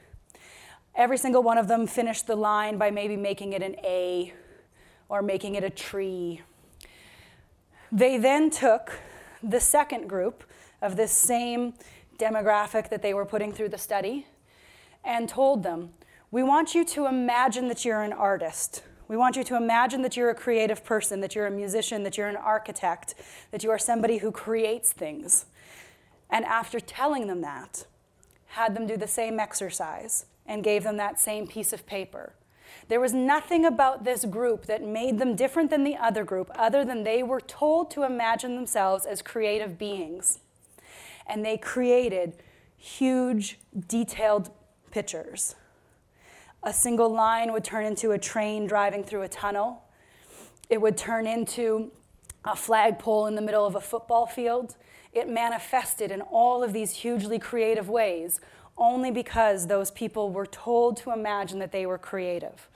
Every single one of them finished the line by maybe making it an A or making it a tree they then took the second group of this same demographic that they were putting through the study and told them, We want you to imagine that you're an artist. We want you to imagine that you're a creative person, that you're a musician, that you're an architect, that you are somebody who creates things. And after telling them that, had them do the same exercise and gave them that same piece of paper. There was nothing about this group that made them different than the other group, other than they were told to imagine themselves as creative beings. And they created huge, detailed pictures. A single line would turn into a train driving through a tunnel. It would turn into a flagpole in the middle of a football field. It manifested in all of these hugely creative ways only because those people were told to imagine that they were creative.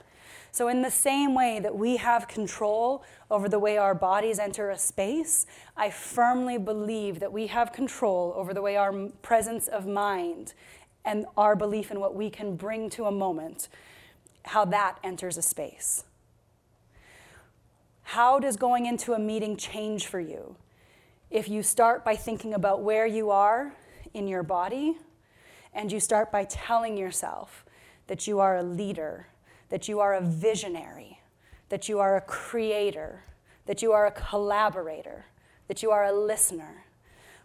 So, in the same way that we have control over the way our bodies enter a space, I firmly believe that we have control over the way our presence of mind and our belief in what we can bring to a moment, how that enters a space. How does going into a meeting change for you? If you start by thinking about where you are in your body, and you start by telling yourself that you are a leader that you are a visionary, that you are a creator, that you are a collaborator, that you are a listener.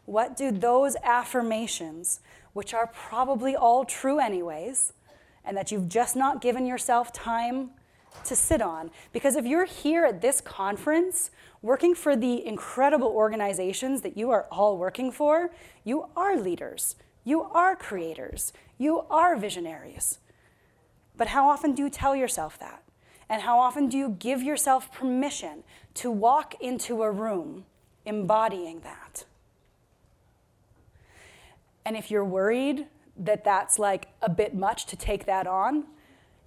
What do those affirmations, which are probably all true anyways, and that you've just not given yourself time to sit on. Because if you're here at this conference working for the incredible organizations that you are all working for, you are leaders, you are creators, you are visionaries. But how often do you tell yourself that? And how often do you give yourself permission to walk into a room embodying that? And if you're worried that that's like a bit much to take that on,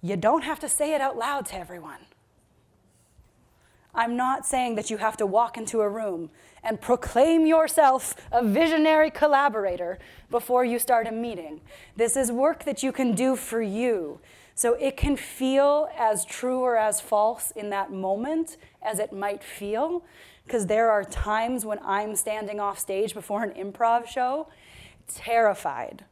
you don't have to say it out loud to everyone. I'm not saying that you have to walk into a room and proclaim yourself a visionary collaborator before you start a meeting. This is work that you can do for you. So it can feel as true or as false in that moment as it might feel, because there are times when I'm standing off stage before an improv show, terrified.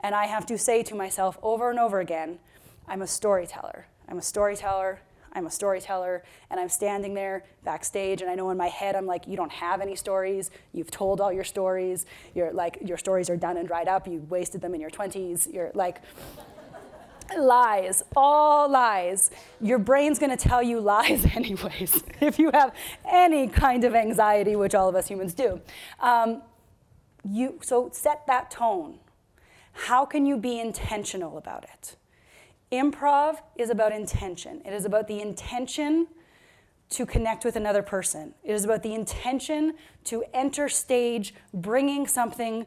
And I have to say to myself over and over again, I'm a storyteller. I'm a storyteller. I'm a storyteller. And I'm standing there backstage, and I know in my head, I'm like, you don't have any stories. You've told all your stories. You're like, your stories are done and dried up. You wasted them in your 20s. You're like, lies, all lies. Your brain's gonna tell you lies anyways, if you have any kind of anxiety, which all of us humans do. Um, you, so set that tone. How can you be intentional about it? Improv is about intention. It is about the intention to connect with another person. It is about the intention to enter stage, bringing something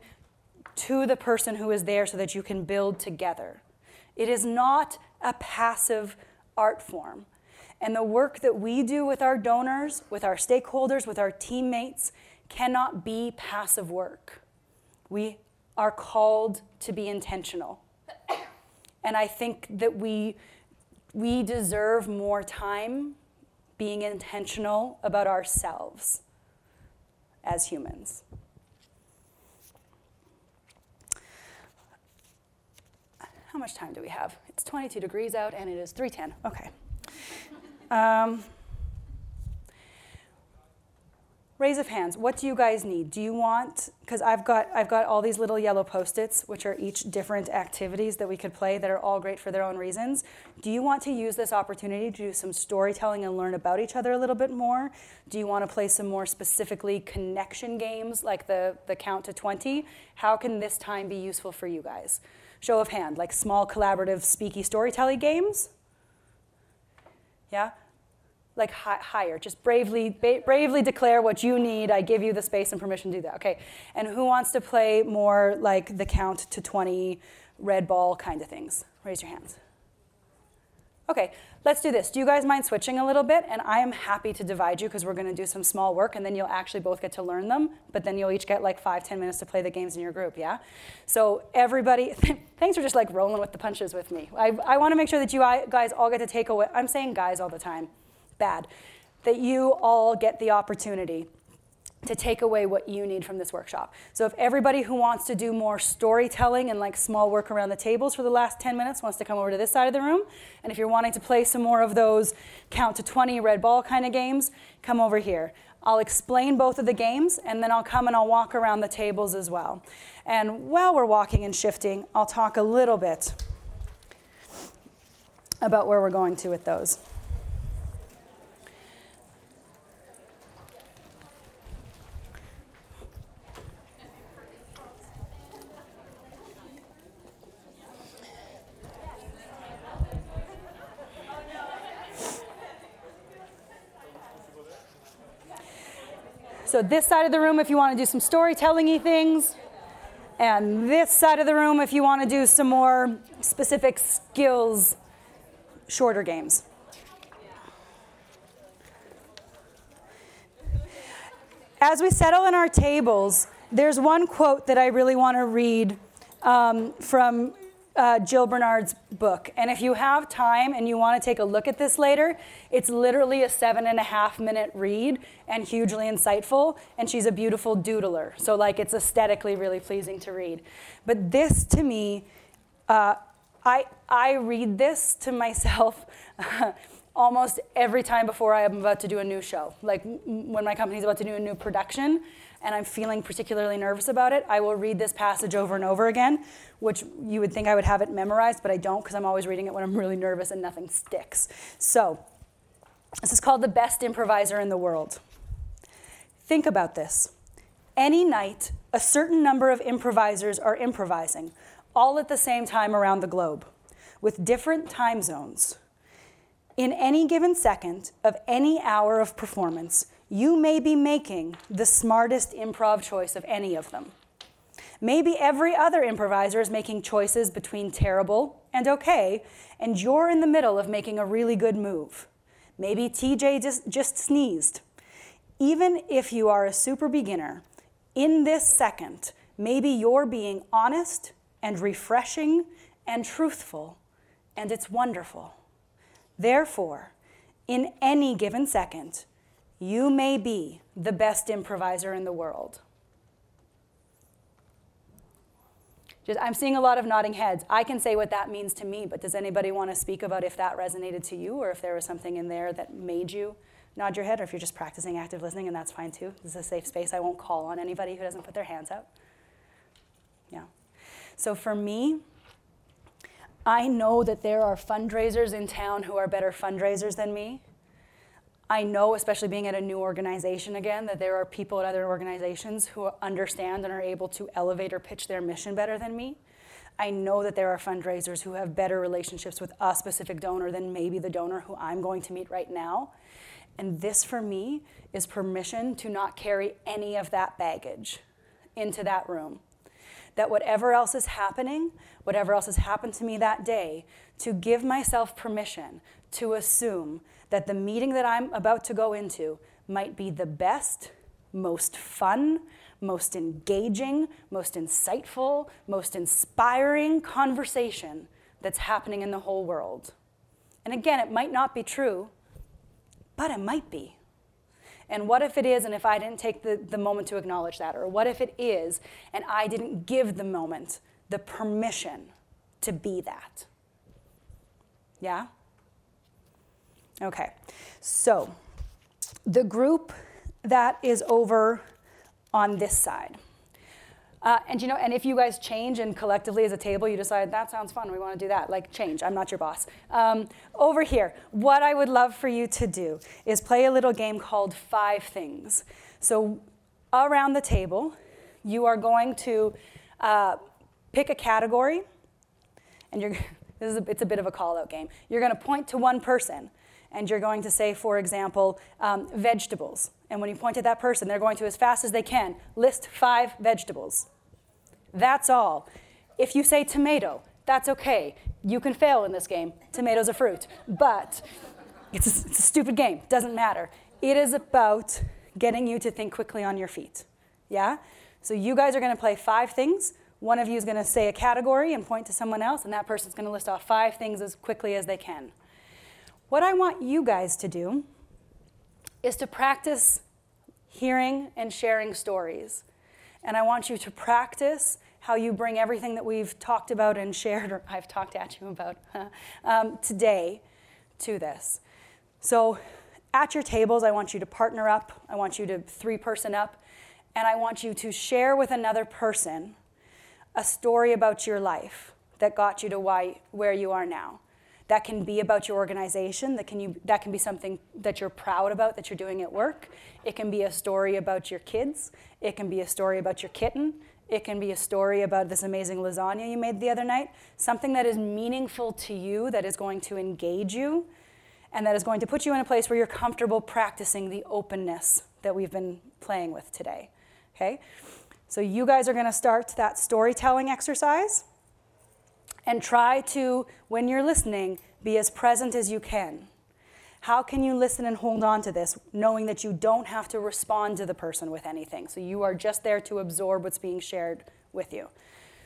to the person who is there so that you can build together. It is not a passive art form. And the work that we do with our donors, with our stakeholders, with our teammates cannot be passive work. We are called to be intentional. And I think that we, we deserve more time being intentional about ourselves as humans. How much time do we have? It's 22 degrees out and it is 3:10. Okay. Um, raise of hands. What do you guys need? Do you want? Because I've got I've got all these little yellow post-its, which are each different activities that we could play that are all great for their own reasons. Do you want to use this opportunity to do some storytelling and learn about each other a little bit more? Do you want to play some more specifically connection games like the the count to 20? How can this time be useful for you guys? Show of hand, like small collaborative speaky storytelling games. Yeah? Like hi- higher, just bravely, ba- bravely declare what you need. I give you the space and permission to do that. Okay. And who wants to play more like the count to 20 red ball kind of things? Raise your hands. Okay, let's do this. Do you guys mind switching a little bit? And I am happy to divide you because we're going to do some small work and then you'll actually both get to learn them, but then you'll each get like five, ten minutes to play the games in your group, yeah? So, everybody, thanks for just like rolling with the punches with me. I, I want to make sure that you guys all get to take away, I'm saying guys all the time, bad, that you all get the opportunity to take away what you need from this workshop. So if everybody who wants to do more storytelling and like small work around the tables for the last 10 minutes wants to come over to this side of the room, and if you're wanting to play some more of those count to 20 red ball kind of games, come over here. I'll explain both of the games and then I'll come and I'll walk around the tables as well. And while we're walking and shifting, I'll talk a little bit about where we're going to with those. So this side of the room, if you want to do some storytelling-y things, and this side of the room, if you want to do some more specific skills, shorter games. As we settle in our tables, there's one quote that I really want to read um, from uh, Jill Bernard's book. And if you have time and you want to take a look at this later, it's literally a seven and a half minute read and hugely insightful. And she's a beautiful doodler. So, like, it's aesthetically really pleasing to read. But this to me, uh, I, I read this to myself. almost every time before I am about to do a new show. Like when my company's about to do a new production, and I'm feeling particularly nervous about it, I will read this passage over and over again, which you would think I would have it memorized, but I don't because I'm always reading it when I'm really nervous and nothing sticks. So, this is called The Best Improviser in the World. Think about this. Any night, a certain number of improvisers are improvising, all at the same time around the globe, with different time zones. In any given second of any hour of performance, you may be making the smartest improv choice of any of them. Maybe every other improviser is making choices between terrible and okay, and you're in the middle of making a really good move. Maybe TJ just, just sneezed. Even if you are a super beginner, in this second, maybe you're being honest and refreshing and truthful, and it's wonderful. Therefore, in any given second, you may be the best improviser in the world. Just, I'm seeing a lot of nodding heads. I can say what that means to me, but does anybody want to speak about if that resonated to you or if there was something in there that made you nod your head or if you're just practicing active listening and that's fine too. This is a safe space. I won't call on anybody who doesn't put their hands up. Yeah. So for me, I know that there are fundraisers in town who are better fundraisers than me. I know, especially being at a new organization again, that there are people at other organizations who understand and are able to elevate or pitch their mission better than me. I know that there are fundraisers who have better relationships with a specific donor than maybe the donor who I'm going to meet right now. And this, for me, is permission to not carry any of that baggage into that room. That whatever else is happening, whatever else has happened to me that day, to give myself permission to assume that the meeting that I'm about to go into might be the best, most fun, most engaging, most insightful, most inspiring conversation that's happening in the whole world. And again, it might not be true, but it might be. And what if it is, and if I didn't take the, the moment to acknowledge that? Or what if it is, and I didn't give the moment the permission to be that? Yeah? Okay, so the group that is over on this side. Uh, and you know, and if you guys change and collectively as a table you decide that sounds fun, we want to do that, like change. I'm not your boss. Um, over here, what I would love for you to do is play a little game called Five Things. So around the table, you are going to uh, pick a category, and you're. This is a, it's a bit of a call-out game. You're going to point to one person, and you're going to say, for example, um, vegetables. And when you point at that person, they're going to, as fast as they can, list five vegetables. That's all. If you say tomato, that's okay. You can fail in this game. Tomatoes are fruit. But it's a, it's a stupid game. Doesn't matter. It is about getting you to think quickly on your feet. Yeah? So you guys are going to play five things. One of you is going to say a category and point to someone else, and that person's going to list off five things as quickly as they can. What I want you guys to do is to practice hearing and sharing stories. And I want you to practice how you bring everything that we've talked about and shared, or I've talked at you about um, today, to this. So at your tables, I want you to partner up, I want you to three person up, and I want you to share with another person a story about your life that got you to why, where you are now. That can be about your organization. That can, you, that can be something that you're proud about that you're doing at work. It can be a story about your kids. It can be a story about your kitten. It can be a story about this amazing lasagna you made the other night. Something that is meaningful to you, that is going to engage you, and that is going to put you in a place where you're comfortable practicing the openness that we've been playing with today. Okay? So you guys are going to start that storytelling exercise and try to, when you're listening, be as present as you can. How can you listen and hold on to this, knowing that you don't have to respond to the person with anything? So you are just there to absorb what's being shared with you.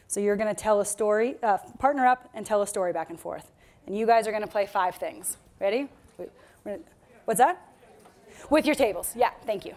So you're going to tell a story, uh, partner up and tell a story back and forth. And you guys are going to play five things. Ready? What's that? With your tables. Yeah, thank you.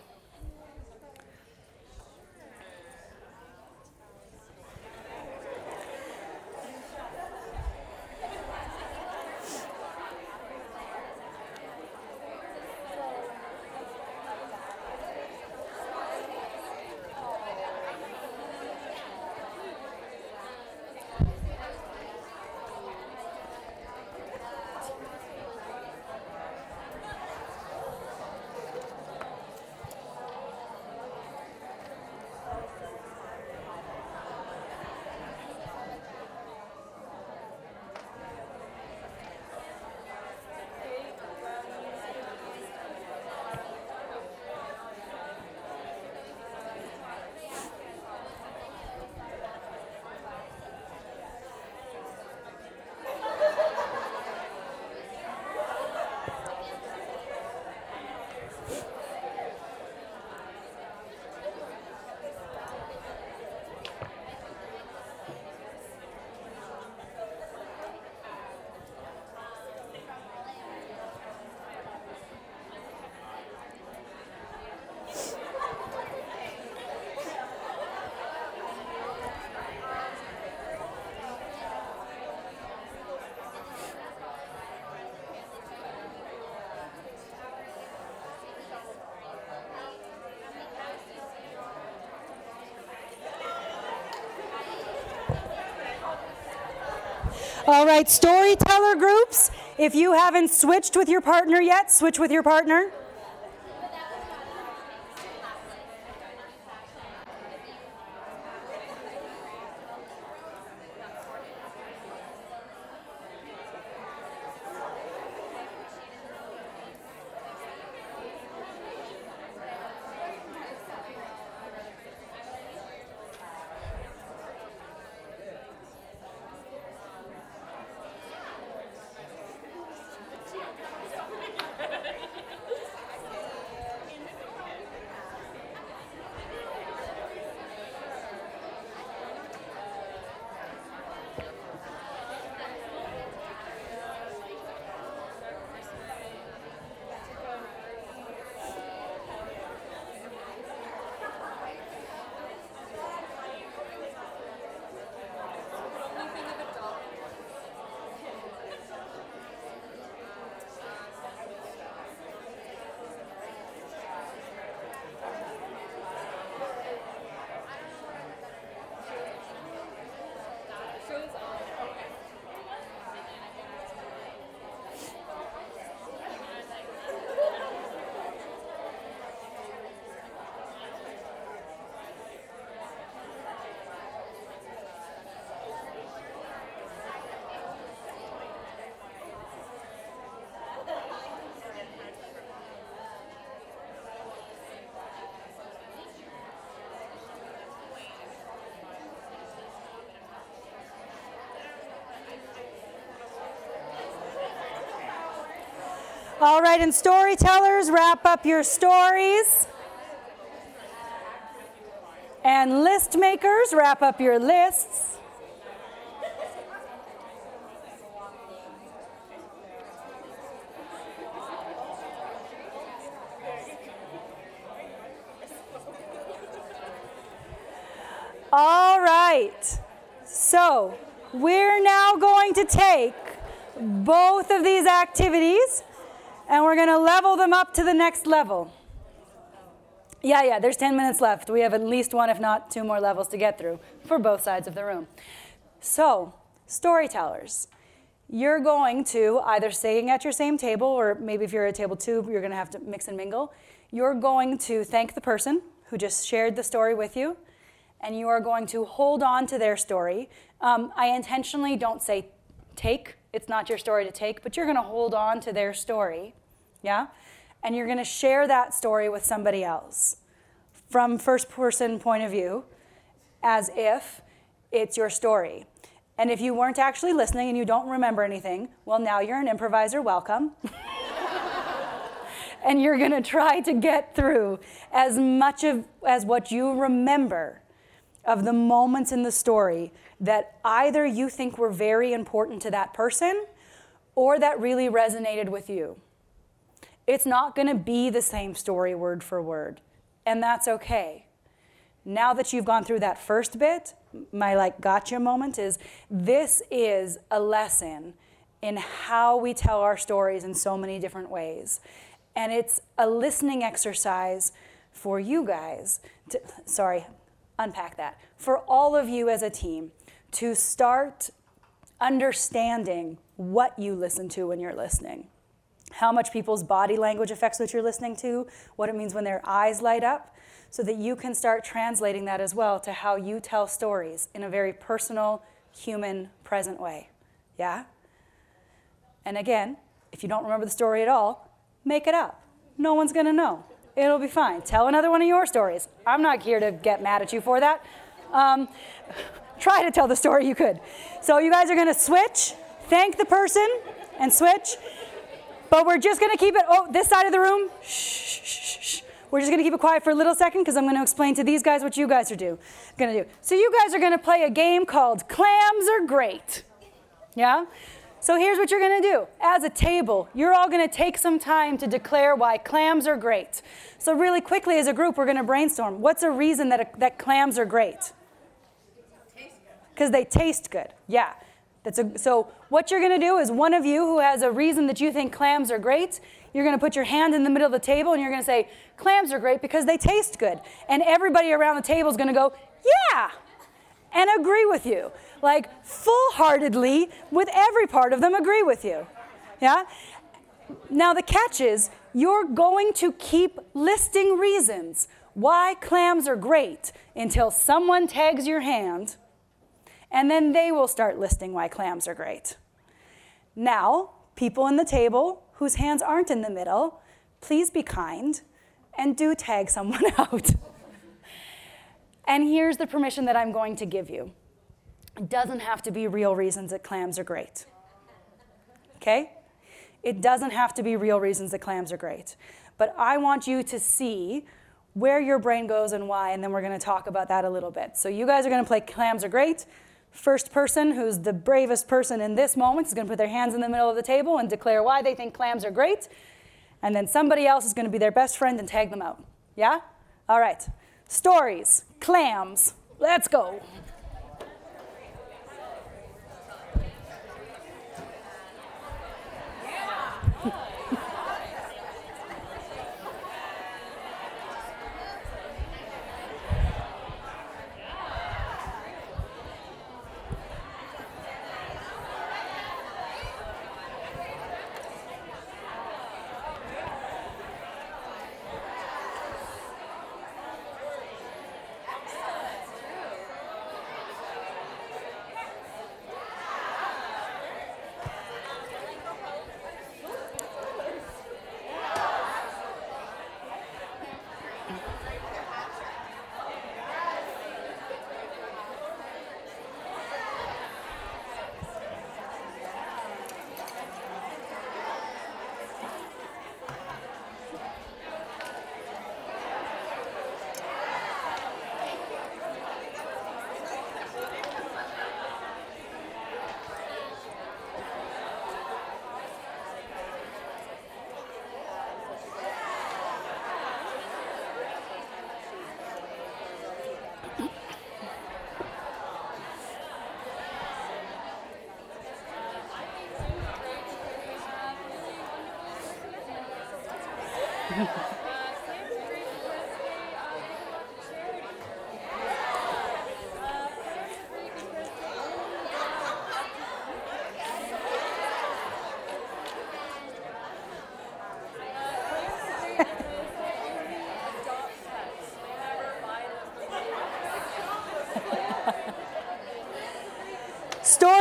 All right, storyteller groups, if you haven't switched with your partner yet, switch with your partner. All right, and storytellers, wrap up your stories. And list makers, wrap up your lists. All right, so we're now going to take both of these activities and we're going to level them up to the next level. Yeah, yeah, there's 10 minutes left. We have at least one, if not two more levels to get through for both sides of the room. So, storytellers, you're going to either sitting at your same table, or maybe if you're at table two, you're going to have to mix and mingle. You're going to thank the person who just shared the story with you, and you are going to hold on to their story. Um, I intentionally don't say take, it's not your story to take, but you're going to hold on to their story, yeah? And you're going to share that story with somebody else from first person point of view as if it's your story. And if you weren't actually listening and you don't remember anything, well, now you're an improviser, welcome. and you're going to try to get through as much of as what you remember of the moments in the story that either you think were very important to that person or that really resonated with you. It's not going to be the same story word for word, and that's okay. Now that you've gone through that first bit, my like gotcha moment is this is a lesson in how we tell our stories in so many different ways. And it's a listening exercise for you guys. To, sorry, unpack that. For all of you as a team to start understanding what you listen to when you're listening. How much people's body language affects what you're listening to, what it means when their eyes light up, so that you can start translating that as well to how you tell stories in a very personal, human, present way. Yeah? And again, if you don't remember the story at all, make it up. No one's gonna know. It'll be fine. Tell another one of your stories. I'm not here to get mad at you for that. Um, try to tell the story you could. So you guys are gonna switch, thank the person, and switch. But we're just gonna keep it, oh, this side of the room, shh, shh, shh. We're just gonna keep it quiet for a little second because I'm gonna explain to these guys what you guys are do, gonna do. So you guys are gonna play a game called Clams Are Great. Yeah? So here's what you're gonna do. As a table, you're all gonna take some time to declare why clams are great. So really quickly as a group, we're gonna brainstorm. What's a reason that, a, that clams are great? Because they taste good. Yeah. That's a, so what you're gonna do is one of you who has a reason that you think clams are great, you're gonna put your hand in the middle of the table and you're gonna say, clams are great because they taste good. And everybody around the table is gonna go, yeah. and agree with you. Like full heartedly, with every part of them, agree with you. Yeah? Now, the catch is you're going to keep listing reasons why clams are great until someone tags your hand, and then they will start listing why clams are great. Now, people in the table whose hands aren't in the middle, please be kind and do tag someone out. and here's the permission that I'm going to give you it doesn't have to be real reasons that clams are great. Okay? It doesn't have to be real reasons that clams are great. But I want you to see where your brain goes and why, and then we're going to talk about that a little bit. So you guys are going to play clams are great. First person, who's the bravest person in this moment, is going to put their hands in the middle of the table and declare why they think clams are great. And then somebody else is going to be their best friend and tag them out. Yeah? All right. Stories, clams. Let's go.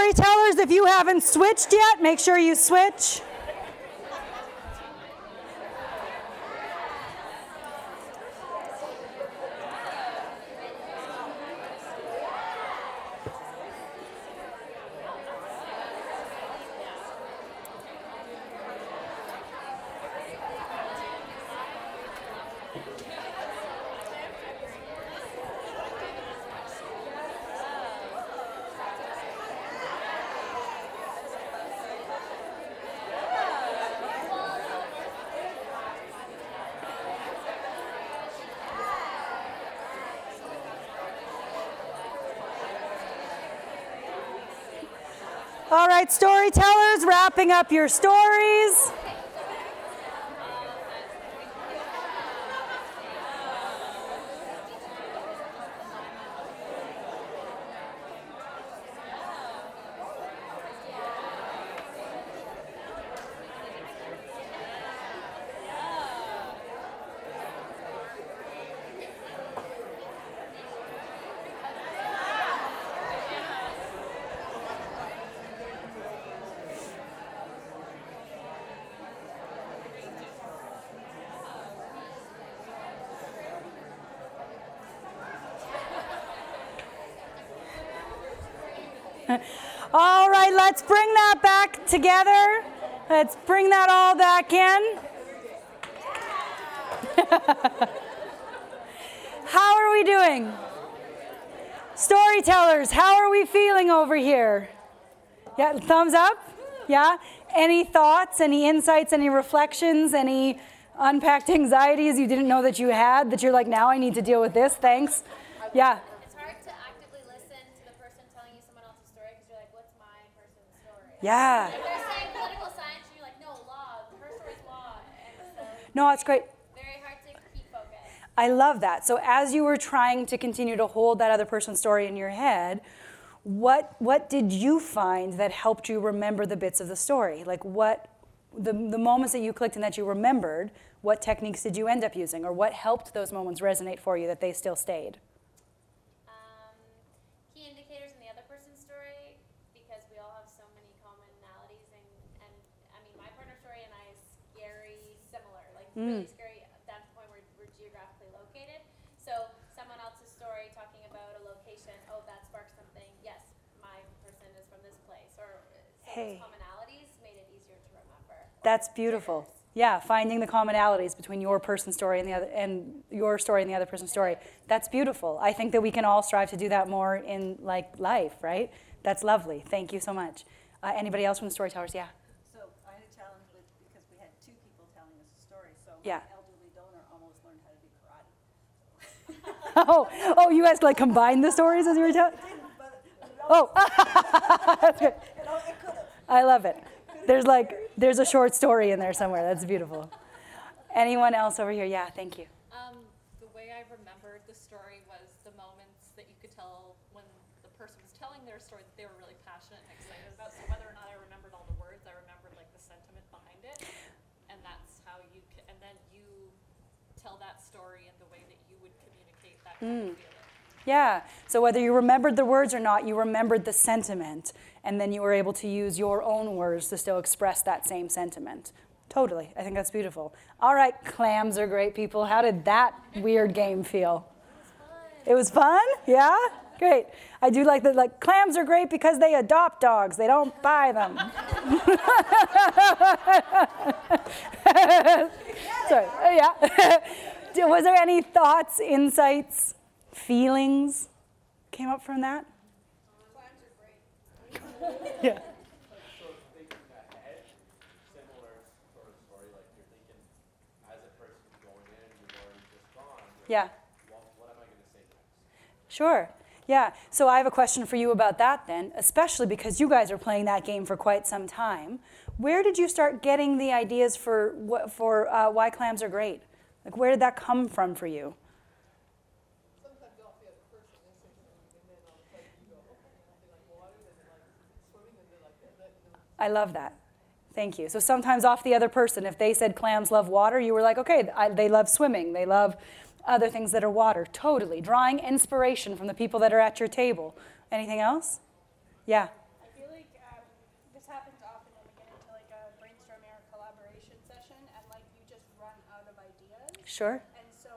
Storytellers, if you haven't switched yet, make sure you switch. All right, storytellers, wrapping up your stories. All right, let's bring that back together. Let's bring that all back in. how are we doing? Storytellers, how are we feeling over here? Yeah, thumbs up? Yeah? Any thoughts, any insights, any reflections, any unpacked anxieties you didn't know that you had that you're like, now I need to deal with this? Thanks. Yeah. It's hard to actively listen to the person telling you someone else's story because you're like, what's my person's story? Yeah. Like they're saying political science, like, no, law. Law. So No, it's great. very hard to keep focused. I love that. So as you were trying to continue to hold that other person's story in your head, what what did you find that helped you remember the bits of the story? Like what the, the moments that you clicked and that you remembered, what techniques did you end up using? Or what helped those moments resonate for you that they still stayed? Um, key indicators in the other person's story because we all have so many commonalities and, and I mean my partner story and I is scary similar like Mm. Really scary down to the point where we're geographically located so someone else's story talking about a location oh that sparks something yes my person is from this place or uh, so Hey. commonalities made it easier to remember That's beautiful. Yeah, finding the commonalities between your person's story and the other and your story and the other person's story. That's beautiful. I think that we can all strive to do that more in like life, right? That's lovely. Thank you so much. Uh, anybody else from the storytellers? Yeah. So I had a challenge with, because we had two people telling us a story, so Yeah. elderly donor almost learned how to do karate. oh, oh, you guys like combined the stories as you were telling? Oh, that's good. I love it. There's like there's a short story in there somewhere. That's beautiful. Anyone else over here? Yeah, thank you. Um, the way I remembered the story was the moments that you could tell when the person was telling their story that they were really passionate and excited about. So whether or not I remembered all the words, I remembered like the sentiment behind it, and that's how you. c- And then you tell that story in the way that you would communicate that kind of hmm. feeling. Yeah. So whether you remembered the words or not, you remembered the sentiment, and then you were able to use your own words to still express that same sentiment. Totally. I think that's beautiful. All right, clams are great people. How did that weird game feel? It was fun. It was fun? Yeah? Great. I do like that like clams are great because they adopt dogs. They don't buy them. Sorry. Uh, Yeah. Was there any thoughts, insights, feelings came up from that? yeah. So thinking ahead, similar sort of story, like you're thinking as a person going in, you've already just gone. you're Yeah. like, What, what am I going to say next? Sure. Yeah. So I have a question for you about that then, especially because you guys are playing that game for quite some time. Where did you start getting the ideas for for uh, why clams are great? Like where did that come from for you? I love that. Thank you. So sometimes off the other person, if they said clams love water, you were like, okay, I, they love swimming. They love other things that are water. Totally. Drawing inspiration from the people that are at your table. Anything else? Yeah. I feel like um, this happens often when we get into like a brainstorming or collaboration session, and like you just run out of ideas. Sure. And so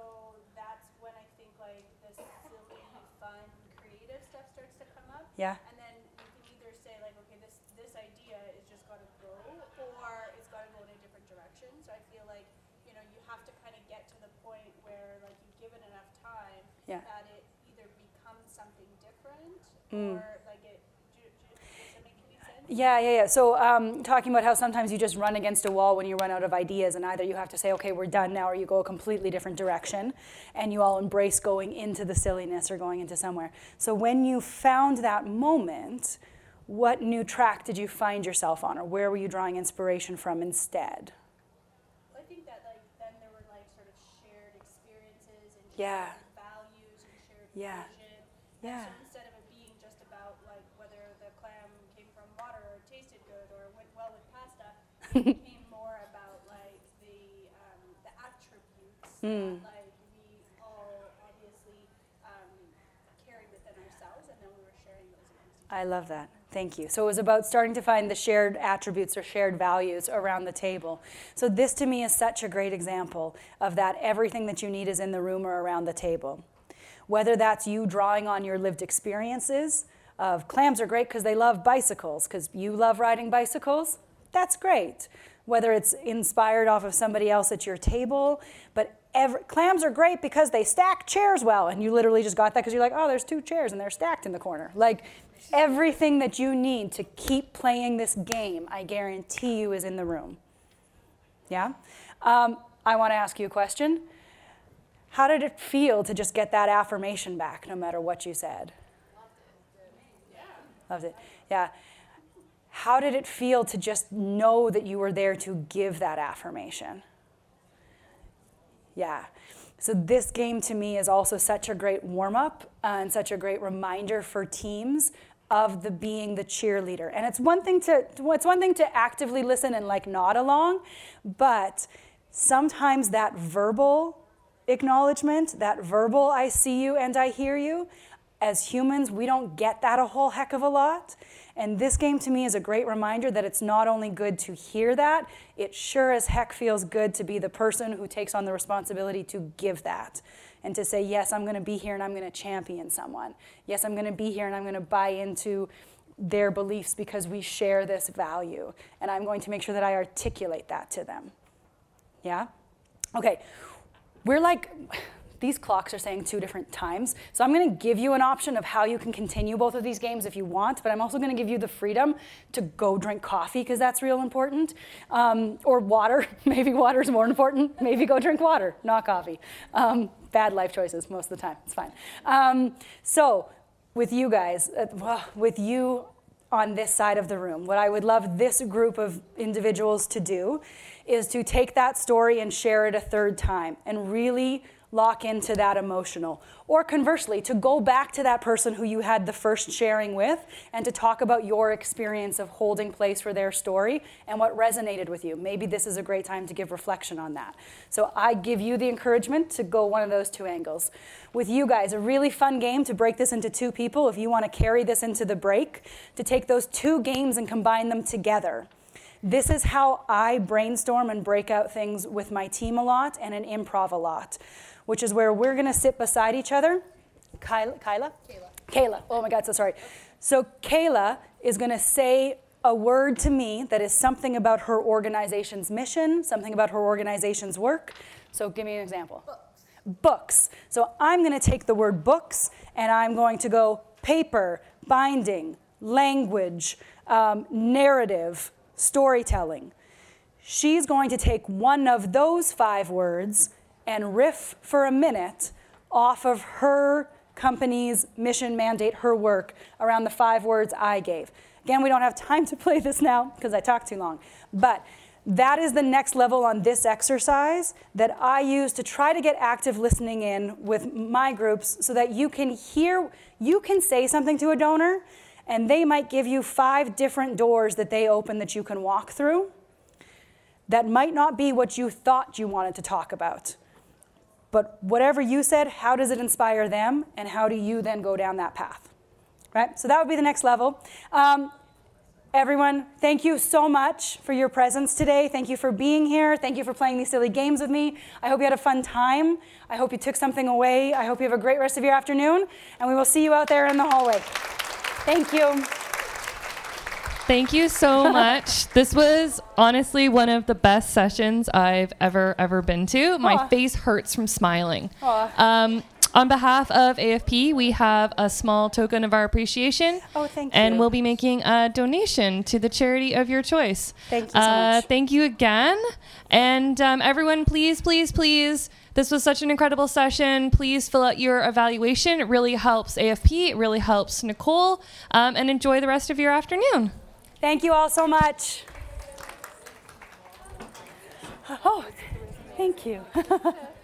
that's when I think like this silly, fun, creative stuff starts to come up. Yeah. And then you can either say like, okay, this this idea is just got to go, or it's got to go in a different direction. So I feel like you know you have to kind of get to the point where like you give it enough time Yeah. that it either becomes something different Mm. or like it. Do, do, does that make any sense? Yeah, yeah, yeah. So, um, talking about how sometimes you just run against a wall when you run out of ideas, and either you have to say, okay, we're done now, or you go a completely different direction, and you all embrace going into the silliness or going into somewhere. So, when you found that moment, what new track did you find yourself on, or where were you drawing inspiration from instead? I think that like then there were like sort of shared experiences and Yeah. shared values and shared Yeah. vision. Yeah. So instead of it being just about like whether the clam came from water or tasted good or went well with pasta, it became more about like the um, the attributes Mm. that like we all obviously um, carry within ourselves, and then we were sharing those I love that. Thank you. So it was about starting to find the shared attributes or shared values around the table. So this to me is such a great example of that everything that you need is in the room or around the table. Whether that's you drawing on your lived experiences of clams are great because they love bicycles, because you love riding bicycles, that's great. Whether it's inspired off of somebody else at your table, but every, clams are great because they stack chairs well, and you literally just got that because you're like, oh, there's two chairs and they're stacked in the corner. Like everything that you need to keep playing this game, I guarantee you, is in the room. Yeah? Um, I want to ask you a question. How did it feel to just get that affirmation back, no matter what you said? Yeah. Loved it. Yeah. How did it feel to just know that you were there to give that affirmation? Yeah. So, this game to me is also such a great warm up uh, and such a great reminder for teams of the being the cheerleader. And it's one thing to it's one thing to actively listen and like nod along, but sometimes that verbal acknowledgement, that verbal I see you and I hear you, as humans, we don't get that a whole heck of a lot. And this game to me is a great reminder that it's not only good to hear that, it sure as heck feels good to be the person who takes on the responsibility to give that and to say, yes, I'm going to be here and I'm going to champion someone. Yes, I'm going to be here and I'm going to buy into their beliefs because we share this value. And I'm going to make sure that I articulate that to them. Yeah? Okay. We're like, these clocks are saying two different times. So I'm going to give you an option of how you can continue both of these games if you want, but I'm also going to give you the freedom to go drink coffee because that's real important, um, or water. Maybe water is more important. Maybe go drink water, not coffee. Um, bad life choices most of the time. It's fine. Um, so with you guys, uh, with you on this side of the room, what I would love this group of individuals to do is to take that story and share it a third time and really lock into that emotional. Or conversely, to go back to that person who you had the first sharing with and to talk about your experience of holding place for their story and what resonated with you. Maybe this is a great time to give reflection on that. So I give you the encouragement to go one of those two angles. With you guys, a really fun game to break this into two people if you want to carry this into the break, to take those two games and combine them together. This is how I brainstorm and break out things with my team a lot and an improv a lot which is where we're going to sit beside each other. Kyla? Kyla? Kayla. Kayla. Oh my God, so sorry. So Kayla is going to say a word to me that is something about her organization's mission, something about her organization's work. So give me an example. Books. Books. So I'm going to take the word books and I'm going to go paper, binding, language, um, narrative, storytelling. She's going to take one of those five words and riff for a minute off of her company's mission mandate, her work, around the five words I gave. Again, we don't have time to play this now because I talked too long. But that is the next level on this exercise that I use to try to get active listening in with my groups so that you can hear, you can say something to a donor, and they might give you five different doors that they open that you can walk through that might not be what you thought you wanted to talk about. But whatever you said, how does it inspire them, and how do you then go down that path? Right? So that would be the next level. Um, everyone, thank you so much for your presence today. Thank you for being here. Thank you for playing these silly games with me. I hope you had a fun time. I hope you took something away. I hope you have a great rest of your afternoon, and we will see you out there in the hallway. Thank you. Thank you so much. this was honestly one of the best sessions I've ever, ever been to. My face hurts from smiling. Um, on behalf of AFP, we have a small token of our appreciation. Oh, thank And we'll be making a donation to the charity of your choice. Thank you so Uh, much. Thank you again. And um, everyone, please, please, please. This was such an incredible session. Please fill out your evaluation. It really helps AFP. It really helps Nicole. Um, and enjoy the rest of your afternoon. Thank you all so much. Oh, thank you.